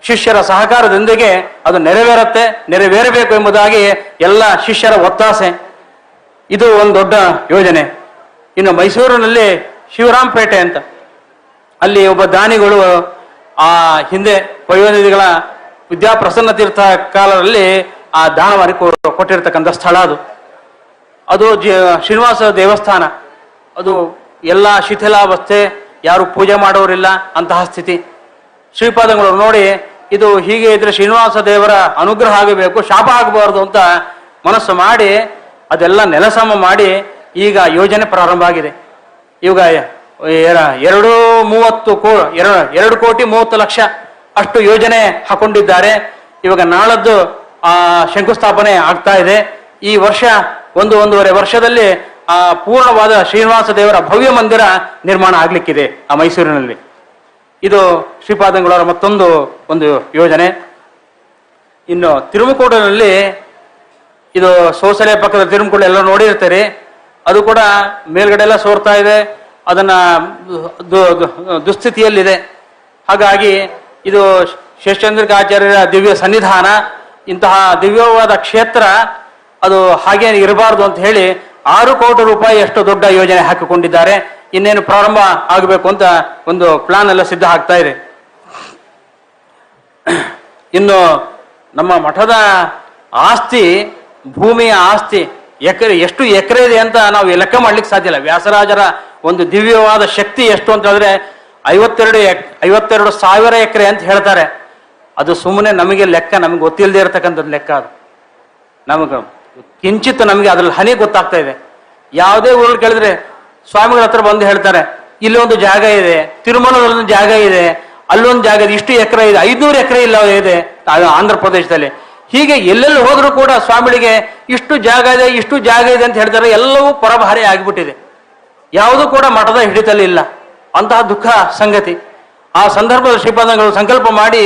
ಶಿಷ್ಯರ ಸಹಕಾರದೊಂದಿಗೆ ಅದು ನೆರವೇರುತ್ತೆ, ನೆರವೇರಬೇಕು ಎಂಬುದಾಗಿ ಎಲ್ಲ ಶಿಷ್ಯರ ಒತ್ತಾಸೆ. ಇದು ಒಂದು ದೊಡ್ಡ ಯೋಜನೆ. ಇನ್ನು ಮೈಸೂರಿನಲ್ಲಿ ಶಿವರಾಂಪೇಟೆ ಅಂತ. ಅಲ್ಲಿ ಒಬ್ಬ ದಾನಿಗಳು ಆ ಹಿಂದೆ ವಯೋನಿಧಿಗಳ ವಿದ್ಯಾಪ್ರಸನ್ನ ತೀರ್ಥ ಕಾಲದಲ್ಲಿ ಆ ದಾನವಾರಿ ಕೊಟ್ಟಿರ್ತಕ್ಕಂಥ ಸ್ಥಳ ಅದು. ಅದು ಶ್ರೀನಿವಾಸ ದೇವಸ್ಥಾನ. ಅದು ಎಲ್ಲ ಶಿಥಿಲಾವಸ್ಥೆ, ಯಾರು ಪೂಜೆ ಮಾಡೋರಿಲ್ಲ, ಅಂತಹ ಸ್ಥಿತಿ. ಶ್ರೀಪಾದಂಗಳು ನೋಡಿ, ಇದು ಹೀಗೆ ಇದ್ರೆ ಶ್ರೀನಿವಾಸ ದೇವರ ಅನುಗ್ರಹ ಆಗಬೇಕು, ಶಾಪ ಆಗಬಾರ್ದು ಅಂತ ಮನಸ್ಸು ಮಾಡಿ, ಅದೆಲ್ಲ ನೆಲಸಮ ಮಾಡಿ ಈಗ ಯೋಜನೆ ಪ್ರಾರಂಭ ಆಗಿದೆ. ಎರ- ಎರಡು ಮೂವತ್ತು ಕೋ ಎರಡು ಎರಡು ಕೋಟಿ ಮೂವತ್ತು ಲಕ್ಷ ಅಷ್ಟು ಯೋಜನೆ ಹಾಕೊಂಡಿದ್ದಾರೆ. ಇವಾಗ ನಾಳದ್ದು ಆ ಶಂಕುಸ್ಥಾಪನೆ ಆಗ್ತಾ ಇದೆ. ಈ ವರ್ಷ ಒಂದು ಒಂದೂವರೆ ವರ್ಷದಲ್ಲಿ ಆ ಪೂರ್ಣವಾದ ಶ್ರೀನಿವಾಸ ದೇವರ ಭವ್ಯ ಮಂದಿರ ನಿರ್ಮಾಣ ಆಗ್ಲಿಕ್ಕಿದೆ ಆ ಮೈಸೂರಿನಲ್ಲಿ. ಇದು ಶ್ರೀಪಾದಂಗಳವರ ಮತ್ತೊಂದು ಒಂದು ಯೋಜನೆ. ಇನ್ನು ತಿರುಮಕೂಡಿನಲ್ಲಿ ಇದು ಸೋಸಲೆ ಪಕ್ಕದ ತಿರುಮಕೋಟ ಎಲ್ಲ ನೋಡಿರ್ತಾರೆ. ಅದು ಕೂಡ ಮೇಲ್ಗಡೆ ಎಲ್ಲ ಸೋರ್ತಾ ಇದೆ. ಅದನ್ನ ದುಸ್ಥಿತಿಯಲ್ಲಿದೆ. ಹಾಗಾಗಿ ಇದು ಶೇಷಚಂದ್ರಿಕಾಚಾರ್ಯರ ದಿವ್ಯ ಸನ್ನಿಧಾನ, ಇಂತಹ ದಿವ್ಯವಾದ ಕ್ಷೇತ್ರ ಅದು ಹಾಗೆ ಇರಬಾರ್ದು ಅಂತ ಹೇಳಿ ಆರು ಕೋಟಿ ರೂಪಾಯಿ ಎಷ್ಟು ದೊಡ್ಡ ಯೋಜನೆ ಹಾಕಿಕೊಂಡಿದ್ದಾರೆ. ಇನ್ನೇನು ಪ್ರಾರಂಭ ಆಗಬೇಕು ಅಂತ ಒಂದು ಪ್ಲಾನ್ ಎಲ್ಲ ಸಿದ್ಧ ಆಗ್ತಾ ಇದೆ. ಇನ್ನು ನಮ್ಮ ಮಠದ ಆಸ್ತಿ, ಭೂಮಿಯ ಆಸ್ತಿ, ಎಕರೆ ಎಷ್ಟು ಎಕರೆ ಇದೆ ಅಂತ ನಾವು ಲೆಕ್ಕ ಮಾಡ್ಲಿಕ್ಕೆ ಸಾಧ್ಯ ಇಲ್ಲ. ವ್ಯಾಸರಾಜರ ಒಂದು ದಿವ್ಯವಾದ ಶಕ್ತಿ ಎಷ್ಟು ಅಂತ ಹೇಳಿದ್ರೆ ಐವತ್ತೆರಡು ಐವತ್ತೆರಡು ಸಾವಿರ ಎಕರೆ ಅಂತ ಹೇಳ್ತಾರೆ. ಅದು ಸುಮ್ಮನೆ ನಮಗೆ ಲೆಕ್ಕ ನಮಗೆ ಗೊತ್ತಿಲ್ಲದೆ ಇರತಕ್ಕಂಥದ್ದು ಲೆಕ್ಕ ಅದು. ನಮಗೆ ಕಿಂಚಿತ್ ನಮಗೆ ಅದ್ರಲ್ಲಿ ಹನಿ ಗೊತ್ತಾಗ್ತಾ ಇದೆ. ಯಾವುದೇ ಊರಲ್ಲಿ ಕೇಳಿದ್ರೆ ಸ್ವಾಮಿಗಳ ಹತ್ರ ಬಂದು ಹೇಳ್ತಾರೆ, ಇಲ್ಲಿ ಒಂದು ಜಾಗ ಇದೆ ತಿರುಮಲದಲ್ಲಿ ಒಂದು ಜಾಗ ಇದೆ, ಅಲ್ಲೊಂದು ಜಾಗ ಇದೆ, ಇಷ್ಟು ಎಕರೆ ಇದೆ, ಐದ್ನೂರು ಎಕರೆ ಇಲ್ಲ ಇದೆ ಆಂಧ್ರ ಪ್ರದೇಶದಲ್ಲಿ. ಹೀಗೆ ಎಲ್ಲೆಲ್ಲಿ ಹೋದ್ರೂ ಕೂಡ ಸ್ವಾಮಿಗಳಿಗೆ ಇಷ್ಟು ಜಾಗ ಇದೆ, ಇಷ್ಟು ಜಾಗ ಇದೆ ಅಂತ ಹೇಳ್ತಾರೆ ಎಲ್ಲವೂ ಪರಭಾರಿ ಆಗಿಬಿಟ್ಟಿದೆ. ಯಾವುದೂ ಕೂಡ ಮಠದ ಹಿಡಿತಲ್ಲಿ ಇಲ್ಲ. ಅಂತಹ ದುಃಖ ಸಂಗತಿ. ಆ ಸಂದರ್ಭದ ಶ್ರೀಪಾದಗಳು ಸಂಕಲ್ಪ ಮಾಡಿ,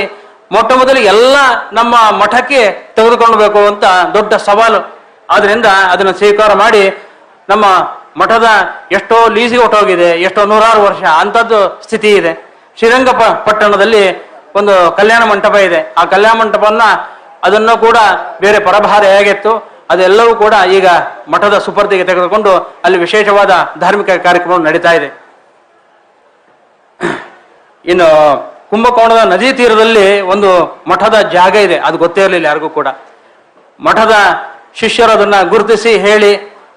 ಮೊಟ್ಟ ಮೊದಲಿಗೆ ಎಲ್ಲ ನಮ್ಮ ಮಠಕ್ಕೆ ತೆಗೆದುಕೊಳ್ಬೇಕು ಅಂತ ದೊಡ್ಡ ಸವಾಲು. ಆದ್ರಿಂದ ಅದನ್ನು ಸ್ವೀಕಾರ ಮಾಡಿ ನಮ್ಮ ಮಠದ ಎಷ್ಟೋ ಲೀಸಿಗೆ ಹೊಟ್ಟೋಗಿದೆ ಎಷ್ಟೋ ನೂರಾರು ವರ್ಷ ಅಂಥದ್ದು ಸ್ಥಿತಿ ಇದೆ. ಶ್ರೀರಂಗ ಪಟ್ಟಣದಲ್ಲಿ ಒಂದು ಕಲ್ಯಾಣ ಮಂಟಪ ಇದೆ. ಆ ಕಲ್ಯಾಣ ಮಂಟಪವನ್ನ ಅದನ್ನು ಕೂಡ ಬೇರೆ ಪರಭಾರ ಹೇಗಿತ್ತು, ಅದೆಲ್ಲವೂ ಕೂಡ ಈಗ ಮಠದ ಸುಪರ್ದಿಗೆ ತೆಗೆದುಕೊಂಡು ಅಲ್ಲಿ ವಿಶೇಷವಾದ ಧಾರ್ಮಿಕ ಕಾರ್ಯಕ್ರಮ ನಡೀತಾ ಇದೆ. ಇನ್ನು ಕುಂಭಕೋಣದ ನದಿ ತೀರದಲ್ಲಿ ಒಂದು ಮಠದ ಜಾಗ ಇದೆ. ಅದು ಗೊತ್ತೇ ಇರಲಿಲ್ಲ ಯಾರಿಗೂ ಕೂಡ. ಮಠದ ಶಿಷ್ಯರು ಅದನ್ನ ಗುರುತಿಸಿ ಹೇಳಿ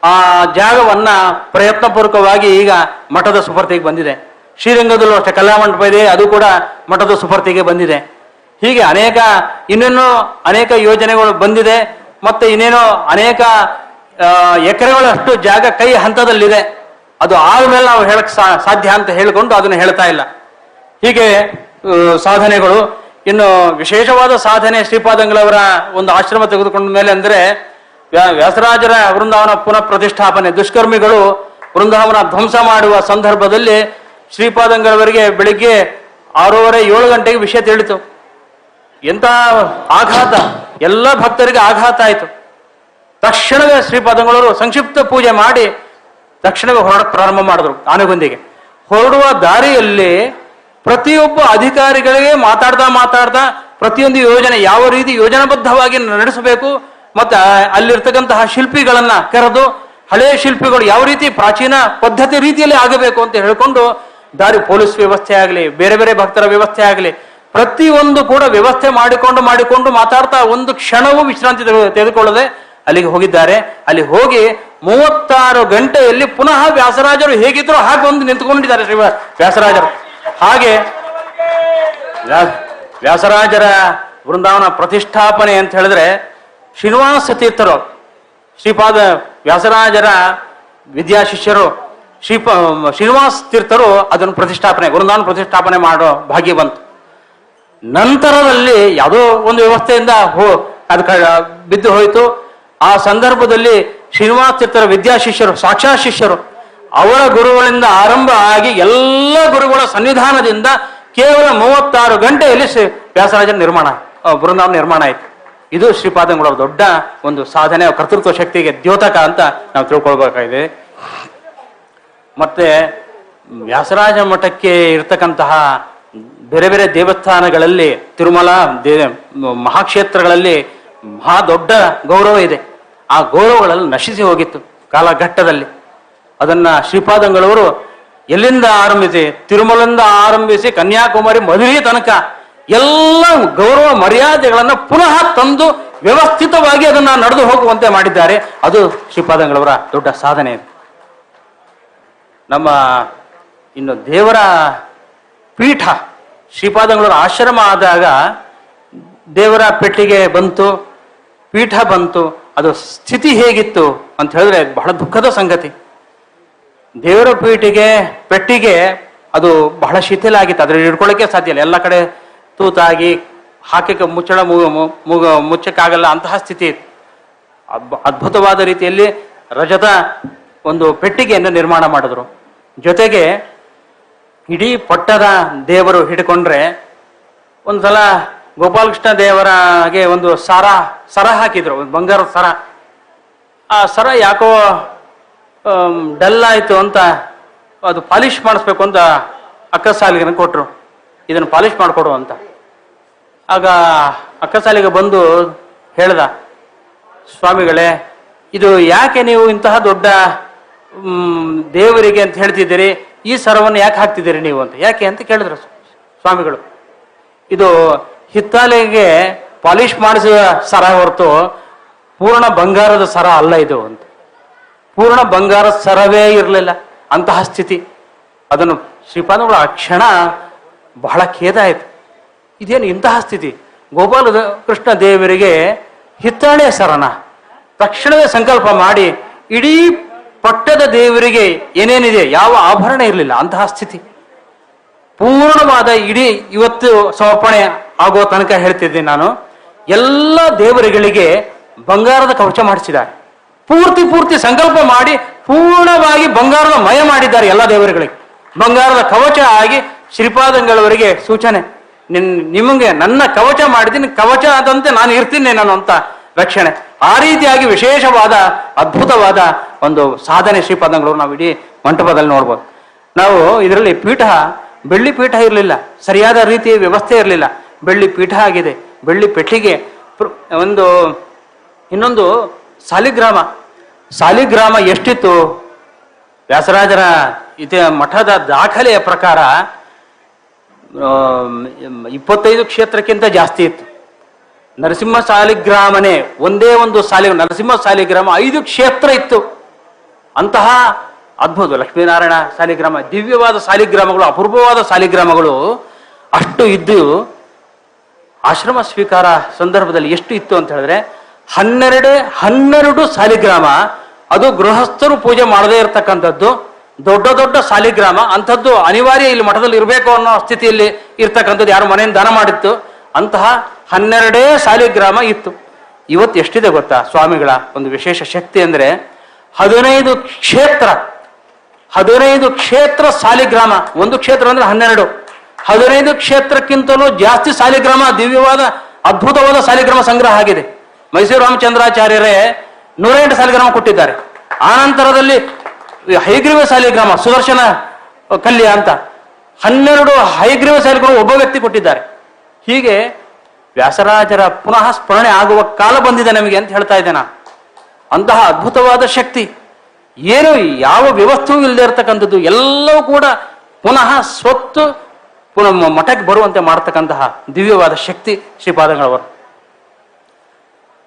ಆ ಜಾಗವನ್ನ ಪ್ರಯತ್ನಪೂರ್ವಕವಾಗಿ ಈಗ ಮಠದ ಸುಪರ್ತಿಗೆ ಬಂದಿದೆ. ಶ್ರೀರಂಗದಲ್ಲೂ ಅಷ್ಟೇ ಕಲಾಮಂಟಪ ಇದೆ, ಅದು ಕೂಡ ಮಠದ ಸುಪರ್ತಿಗೆ ಬಂದಿದೆ. ಹೀಗೆ ಅನೇಕ ಇನ್ನೇನು ಅನೇಕ ಯೋಜನೆಗಳು ಬಂದಿದೆ, ಮತ್ತೆ ಇನ್ನೇನೋ ಅನೇಕ ಎಕರೆಗಳಷ್ಟು ಜಾಗ ಕೈ ಹಂತದಲ್ಲಿದೆ. ಅದು ಆದ್ಮೇಲೆ ನಾವು ಹೇಳಕ್ ಸಾಧ್ಯ ಅಂತ ಹೇಳಿಕೊಂಡು ಅದನ್ನು ಹೇಳ್ತಾ ಇಲ್ಲ. ಹೀಗೆ ಸಾಧನೆಗಳು. ಇನ್ನು ವಿಶೇಷವಾದ ಸಾಧನೆ ಶ್ರೀಪಾದಂಗಳವರ ಒಂದು ಆಶ್ರಮ ತೆಗೆದುಕೊಂಡ ಮೇಲೆ ಅಂದ್ರೆ ವ್ಯಾಸರಾಜರ ವೃಂದಾವನ ಪುನಃ ಪ್ರತಿಷ್ಠಾಪನೆ ದುಷ್ಕರ್ಮಿಗಳು ವೃಂದಾವನ ಧ್ವಂಸ ಮಾಡುವ ಸಂದರ್ಭದಲ್ಲಿ ಶ್ರೀಪಾದಂಗಳವರಿಗೆ ಬೆಳಿಗ್ಗೆ ಆರೂವರೆ, ಏಳು ಗಂಟೆಗೆ ವಿಷಯ ತಿಳಿತು. ಎಂತ ಆಘಾತ. ಎಲ್ಲ ಭಕ್ತರಿಗೆ ಆಘಾತ ಆಯಿತು. ತಕ್ಷಣವೇ ಶ್ರೀಪಾದಂಗಳವರು ಸಂಕ್ಷಿಪ್ತ ಪೂಜೆ ಮಾಡಿ ತಕ್ಷಣವೇ ಹೊರಡ ಪ್ರಾರಂಭ ಮಾಡಿದ್ರು ಆನೆಗೊಂದಿಗೆ. ಹೊರಡುವ ದಾರಿಯಲ್ಲಿ ಪ್ರತಿಯೊಬ್ಬ ಅಧಿಕಾರಿಗಳಿಗೆ ಮಾತಾಡ್ತಾ ಮಾತಾಡ್ತಾ ಪ್ರತಿಯೊಂದು ಯೋಜನೆ ಯಾವ ರೀತಿ ಯೋಜನಾಬದ್ಧವಾಗಿ ನಡೆಸಬೇಕು ಮತ್ತೆ ಅಲ್ಲಿರ್ತಕ್ಕಂತಹ ಶಿಲ್ಪಿಗಳನ್ನ ಕರೆದು ಹಳೆಯ ಶಿಲ್ಪಿಗಳು ಯಾವ ರೀತಿ ಪ್ರಾಚೀನ ಪದ್ಧತಿ ರೀತಿಯಲ್ಲಿ ಆಗಬೇಕು ಅಂತ ಹೇಳ್ಕೊಂಡು ದಾರಿ ಪೊಲೀಸ್ ವ್ಯವಸ್ಥೆ ಆಗಲಿ, ಬೇರೆ ಬೇರೆ ಭಕ್ತರ ವ್ಯವಸ್ಥೆ ಆಗಲಿ, ಪ್ರತಿಯೊಂದು ಕೂಡ ವ್ಯವಸ್ಥೆ ಮಾಡಿಕೊಂಡು ಮಾಡಿಕೊಂಡು ಮಾತಾಡ್ತಾ ಒಂದು ಕ್ಷಣವೂ ವಿಶ್ರಾಂತಿ ತೆಗೆದು ತೆಗೆದುಕೊಳ್ಳದೆ ಅಲ್ಲಿಗೆ ಹೋಗಿದ್ದಾರೆ. ಅಲ್ಲಿ ಹೋಗಿ ಮೂವತ್ತಾರು ಗಂಟೆಯಲ್ಲಿ ಪುನಃ ವ್ಯಾಸರಾಜರು ಹೇಗಿದ್ರು ಹಾಗೆ ಒಂದು ನಿಂತ್ಕೊಂಡಿದ್ದಾರೆ ಶ್ರೀ ವ್ಯಾಸರಾಜರು. ಹಾಗೆ ವ್ಯಾ- ವ್ಯಾಸರಾಜರ ವೃಂದಾವನ ಪ್ರತಿಷ್ಠಾಪನೆ ಅಂತ ಹೇಳಿದ್ರೆ ಶ್ರೀನಿವಾಸ ತೀರ್ಥರು ಶ್ರೀಪಾದ ವ್ಯಾಸರಾಜರ ವಿದ್ಯಾಶಿಷ್ಯರು ಶ್ರೀಪ ಶ್ರೀನಿವಾಸ ತೀರ್ಥರು ಅದನ್ನು ಪ್ರತಿಷ್ಠಾಪನೆ ವೃಂದಾವನ ಪ್ರತಿಷ್ಠಾಪನೆ ಮಾಡೋ ಭಾಗ್ಯ ಬಂತು. ನಂತರದಲ್ಲಿ ಯಾವುದೋ ಒಂದು ವ್ಯವಸ್ಥೆಯಿಂದ ಹೋ, ಅದು ಬಿದ್ದು ಹೋಯಿತು. ಆ ಸಂದರ್ಭದಲ್ಲಿ ಶ್ರೀನಿವಾಸ ತೀರ್ಥರ ವಿದ್ಯಾಶಿಷ್ಯರು ಸಾಕ್ಷಾತ್ ಶಿಷ್ಯರು, ಅವರ ಗುರುಗಳಿಂದ ಆರಂಭ ಆಗಿ ಎಲ್ಲ ಗುರುಗಳ ಸನ್ನಿಧಾನದಿಂದ ಕೇವಲ ಮೂವತ್ತಾರು ಗಂಟೆಯಲ್ಲಿ ವ್ಯಾಸರಾಜ ನಿರ್ಮಾಣ ಬೃಂದಾವನ ನಿರ್ಮಾಣ ಆಯಿತು. ಇದು ಶ್ರೀಪಾದಂಗಳವರ ದೊಡ್ಡ ಒಂದು ಸಾಧನೆ, ಕರ್ತೃತ್ವ ಶಕ್ತಿಗೆ ದ್ಯೋತಕ ಅಂತ ನಾವು ತಿಳ್ಕೊಳ್ಬೇಕಾಗಿದೆ. ಮತ್ತೆ ವ್ಯಾಸರಾಜ ಮಠಕ್ಕೆ ಇರ್ತಕ್ಕಂತಹ ಬೇರೆ ಬೇರೆ ದೇವಸ್ಥಾನಗಳಲ್ಲಿ, ತಿರುಮಲ ಮಹಾಕ್ಷೇತ್ರಗಳಲ್ಲಿ ಮಹಾ ದೊಡ್ಡ ಗೌರವ ಇದೆ. ಆ ಗೌರವಗಳಲ್ಲಿ ನಶಿಸಿ ಹೋಗಿತ್ತು ಕಾಲಘಟ್ಟದಲ್ಲಿ. ಅದನ್ನ ಶ್ರೀಪಾದಂಗಳವರು ಎಲ್ಲಿಂದ ಆರಂಭಿಸಿ ತಿರುಮಲಿಂದ ಆರಂಭಿಸಿ ಕನ್ಯಾಕುಮಾರಿ ಮದುವೆ ತನಕ ಎಲ್ಲ ಗೌರವ ಮರ್ಯಾದೆಗಳನ್ನು ಪುನಃ ತಂದು ವ್ಯವಸ್ಥಿತವಾಗಿ ಅದನ್ನ ನಡೆದು ಹೋಗುವಂತೆ ಮಾಡಿದ್ದಾರೆ. ಅದು ಶ್ರೀಪಾದಂಗಳವರ ದೊಡ್ಡ ಸಾಧನೆ ನಮ್ಮ ಇನ್ನು ದೇವರ ಪೀಠ, ಶ್ರೀಪಾದಂಗಳವರ ಆಶ್ರಮ ಆದಾಗ ದೇವರ ಪೆಟ್ಟಿಗೆ ಬಂತು, ಪೀಠ ಬಂತು, ಅದು ಸ್ಥಿತಿ ಹೇಗಿತ್ತು ಅಂತ ಹೇಳಿದ್ರೆ ಬಹಳ ದುಃಖದ ಸಂಗತಿ. ದೇವರ ಪೀಠಿಗೆ, ಪೆಟ್ಟಿಗೆ ಅದು ಬಹಳ ಶಿಥಿಲ ಆಗಿತ್ತು. ಅದ್ರಲ್ಲಿ ಹಿಡ್ಕೊಳ್ಳೋಕೆ ಸಾಧ್ಯ ಇಲ್ಲ. ಎಲ್ಲ ಕಡೆ ತೂತಾಗಿ ಹಾಕಕ್ಕೆ ಮುಚ್ಚಳ ಮುಗ- ಮುಚ್ಚಕ್ಕಾಗಲ್ಲ ಅಂತಹ ಸ್ಥಿತಿ ಅದ್ಭುತವಾದ ರೀತಿಯಲ್ಲಿ ರಜತ ಒಂದು ಪೆಟ್ಟಿಗೆಯನ್ನು ನಿರ್ಮಾಣ ಮಾಡಿದ್ರು. ಜೊತೆಗೆ ಇಡೀ ಪಟ್ಟದ ದೇವರು ಹಿಡ್ಕೊಂಡ್ರೆ ಒಂದ್ಸಲ ಗೋಪಾಲಕೃಷ್ಣ ದೇವರಗೆ ಒಂದು ಸರ ಸರ ಹಾಕಿದ್ರು, ಒಂದು ಬಂಗಾರದ ಸರ. ಆ ಸರ ಯಾಕೋ ಡಲ್ ಆಯ್ತು ಅಂತ ಅದು ಪಾಲಿಷ್ ಮಾಡಿಸ್ಬೇಕು ಅಂತ ಅಕ್ಕಸಾಲಿಗೆ ಕೊಟ್ರು. ಇದನ್ನು ಪಾಲಿಶ್ ಮಾಡಿಕೊಡು ಅಂತ. ಆಗ ಅಕ್ಕಸಾಲಿಗೆ ಬಂದು ಹೇಳ್ದ, ಸ್ವಾಮಿಗಳೇ, ಇದು ಯಾಕೆ ನೀವು ಇಂತಹ ದೊಡ್ಡ ದೇವರಿಗೆ ಅಂತ ಹೇಳ್ತಿದ್ದೀರಿ? ಈ ಸರವನ್ನು ಯಾಕೆ ಹಾಕ್ತಿದ್ದೀರಿ ನೀವು ಅಂತ? ಯಾಕೆ? ಅಂತ ಕೇಳಿದ್ರು ಸ್ವಾಮಿಗಳು. ಇದು ಹಿತ್ತಾಲೆಗೆ ಪಾಲಿಶ್ ಮಾಡಿಸಿದ ಸರ ಹೊರತು ಪೂರ್ಣ ಬಂಗಾರದ ಸರ ಅಲ್ಲ ಇದು ಅಂತ. ಪೂರ್ಣ ಬಂಗಾರದ ಸರವೇ ಇರಲಿಲ್ಲ. ಅಂತಹ ಸ್ಥಿತಿ. ಅದನ್ನು ಶ್ರೀಪಾದಗಳು ಆ ಕ್ಷಣ ಬಹಳ ಖೇದ ಆಯ್ತು. ಇದೇನು ಇಂತಹ ಸ್ಥಿತಿ? ಗೋಪಾಲ ಕೃಷ್ಣ ದೇವರಿಗೆ ಹಿತ್ತಾಳೆ ಸರಣ ತಕ್ಷಣವೇ ಸಂಕಲ್ಪ ಮಾಡಿ ಇಡೀ ಪಟ್ಟದ ದೇವರಿಗೆ ಏನೇನಿದೆ, ಯಾವ ಆಭರಣ ಇರಲಿಲ್ಲ, ಅಂತಹ ಸ್ಥಿತಿ. ಪೂರ್ಣವಾದ ಇಡೀ ಇವತ್ತು ಸಮರ್ಪಣೆ ಆಗೋ ತನಕ ಹೇಳ್ತಿದ್ದೀನಿ ನಾನು. ಎಲ್ಲ ದೇವರುಗಳಿಗೆ ಬಂಗಾರದ ಕವಚ ಮಾಡಿಸಿದ್ದಾರೆ. ಪೂರ್ತಿ ಪೂರ್ತಿ ಸಂಕಲ್ಪ ಮಾಡಿ ಪೂರ್ಣವಾಗಿ ಬಂಗಾರದ ಮಯ ಮಾಡಿದ್ದಾರೆ ಎಲ್ಲ ದೇವರುಗಳಿಗೆ. ಬಂಗಾರದ ಕವಚ ಆಗಿ ಶ್ರೀಪಾದಂಗಳವರಿಗೆ ಸೂಚನೆ. ನಿನ್ ನಿಮಗೆ ನನ್ನ ಕವಚ ಮಾಡಿದ್ದೀನಿ, ಕವಚ ಆದಂತೆ ನಾನು ಇರ್ತೀನಿ ನಾನು ಅಂತ ರಕ್ಷಣೆ ಆ ರೀತಿಯಾಗಿ ವಿಶೇಷವಾದ, ಅದ್ಭುತವಾದ ಒಂದು ಸಾಧನೆ ಶ್ರೀಪಾದಂಗಳು ನಾವು ಇಡೀ ಮಂಟಪದಲ್ಲಿ ನೋಡ್ಬೋದು. ನಾವು ಇದರಲ್ಲಿ ಪೀಠ, ಬೆಳ್ಳಿ ಪೀಠ ಇರಲಿಲ್ಲ, ಸರಿಯಾದ ರೀತಿಯ ವ್ಯವಸ್ಥೆ ಇರಲಿಲ್ಲ. ಬೆಳ್ಳಿ ಪೀಠ ಆಗಿದೆ, ಬೆಳ್ಳಿ ಪೆಟ್ಟಿಗೆ ಒಂದು, ಇನ್ನೊಂದು ಸಾಲಿಗ್ರಾಮ. ಸಾಲಿಗ್ರಾಮ ಎಷ್ಟಿತ್ತು? ವ್ಯಾಸರಾಜರ ಇದೆ ಮಠದ ದಾಖಲೆಯ ಪ್ರಕಾರ ಇಪ್ಪತ್ತೈದು ಕ್ಷೇತ್ರಕ್ಕಿಂತ ಜಾಸ್ತಿ ಇತ್ತು. ನರಸಿಂಹ ಸಾಲಿಗ್ರಾಮನೇ ಒಂದೇ ಒಂದು ಸಾಲಿ, ನರಸಿಂಹ ಸಾಲಿಗ್ರಾಮ ಐದು ಕ್ಷೇತ್ರ ಇತ್ತು. ಅಂತಹ ಅದ್ಭುತ ಲಕ್ಷ್ಮೀನಾರಾಯಣ ಸಾಲಿಗ್ರಾಮ, ದಿವ್ಯವಾದ ಸಾಲಿಗ್ರಾಮಗಳು ಅಪೂರ್ವವಾದ ಸಾಲಿಗ್ರಾಮಗಳು ಅಷ್ಟು ಇದ್ದು, ಆಶ್ರಮ ಸ್ವೀಕಾರ ಸಂದರ್ಭದಲ್ಲಿ ಎಷ್ಟು ಇತ್ತು ಅಂತ ಹೇಳಿದ್ರೆ, ಹನ್ನೆರಡು ಹನ್ನೆರಡು ಸಾಲಿಗ್ರಾಮ ಅದು ಗೃಹಸ್ಥರು ಪೂಜೆ ಮಾಡದೇ ಇರತಕ್ಕಂಥದ್ದು ದೊಡ್ಡ ದೊಡ್ಡ ಸಾಲಿಗ್ರಾಮ ಅಂಥದ್ದು ಅನಿವಾರ್ಯ ಇಲ್ಲಿ ಮಠದಲ್ಲಿ ಇರಬೇಕು ಅನ್ನೋ ಸ್ಥಿತಿಯಲ್ಲಿ ಇರ್ತಕ್ಕಂಥದ್ದು ಯಾರು ಮನೆಯಿಂದ ದಾನ ಮಾಡಿತ್ತು, ಅಂತಹ ಹನ್ನೆರಡೇ ಸಾಲಿಗ್ರಾಮ ಇತ್ತು. ಇವತ್ತು ಎಷ್ಟಿದೆ ಗೊತ್ತಾ ಸ್ವಾಮಿಗಳ ಒಂದು ವಿಶೇಷ ಶಕ್ತಿ ಅಂದ್ರೆ ಹದಿನೈದು ಕ್ಷೇತ್ರ ಹದಿನೈದು ಕ್ಷೇತ್ರ ಸಾಲಿಗ್ರಾಮ ಒಂದು ಕ್ಷೇತ್ರ ಅಂದ್ರೆ ಹನ್ನೆರಡು. ಹದಿನೈದು ಕ್ಷೇತ್ರಕ್ಕಿಂತಲೂ ಜಾಸ್ತಿ ಸಾಲಿಗ್ರಾಮ ದಿವ್ಯವಾದ, ಅದ್ಭುತವಾದ ಸಾಲಿಗ್ರಾಮ ಸಂಗ್ರಹ ಆಗಿದೆ. ಮೈಸೂರು ರಾಮಚಂದ್ರಾಚಾರ್ಯರೇ ನೂರೆಂಟು ಸಾಲಿಗ್ರಾಮ ಕೊಟ್ಟಿದ್ದಾರೆ. ಆನಂತರದಲ್ಲಿ ಹೈಗ್ರೀವ ಸಾಲಿಗ್ರಾಮ ಸುದರ್ಶನ ಕಲ್ಯ ಅಂತ. ಹನ್ನೆರಡು ಹೈಗ್ರೀವ ಸಾಲಿಗಳು ಒಬ್ಬ ವ್ಯಕ್ತಿ ಕೊಟ್ಟಿದ್ದಾರೆ. ಹೀಗೆ ವ್ಯಾಸರಾಜರ ಪುನಃ ಸ್ಮರಣೆ ಆಗುವ ಕಾಲ ಬಂದಿದೆ ನಮಗೆ ಅಂತ ಹೇಳ್ತಾ ಇದ್ದೆ ನಾನು. ಅಂತಹ ಅದ್ಭುತವಾದ ಶಕ್ತಿ. ಏನು ಯಾವ ವ್ಯವಸ್ಥೆಯೂ ಇಲ್ಲದೆ ಇರತಕ್ಕಂಥದ್ದು, ಎಲ್ಲವೂ ಕೂಡ ಪುನಃ ಸ್ವತ್ತು ಪುನಃ ಮಠಕ್ಕೆ ಬರುವಂತೆ ಮಾಡತಕ್ಕಂತಹ ದಿವ್ಯವಾದ ಶಕ್ತಿ ಶ್ರೀಪಾದಂಗಳವರು.